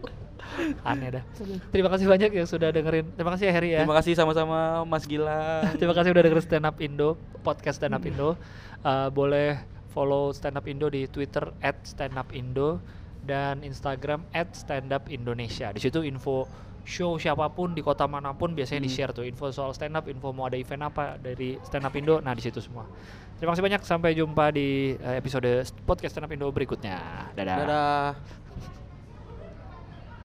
Aneh dah. Terima kasih banyak yang sudah dengerin. Terima kasih ya Harry ya. Terima kasih sama-sama Mas Gilang. Terima kasih udah dengerin Stand Up Indo, podcast Stand Up Indo. Uh, boleh follow Stand Up Indo di Twitter @standupindo dan Instagram @standupindonesia. Di situ info show siapa pun di kota mana pun biasanya Hmm. di-share tuh info soal stand up, info mau ada event apa dari Stand Up Indo. Nah, di situ semua. Terima kasih banyak sampai jumpa di uh, episode podcast Stand Up Indo berikutnya. Dadah. Dadah.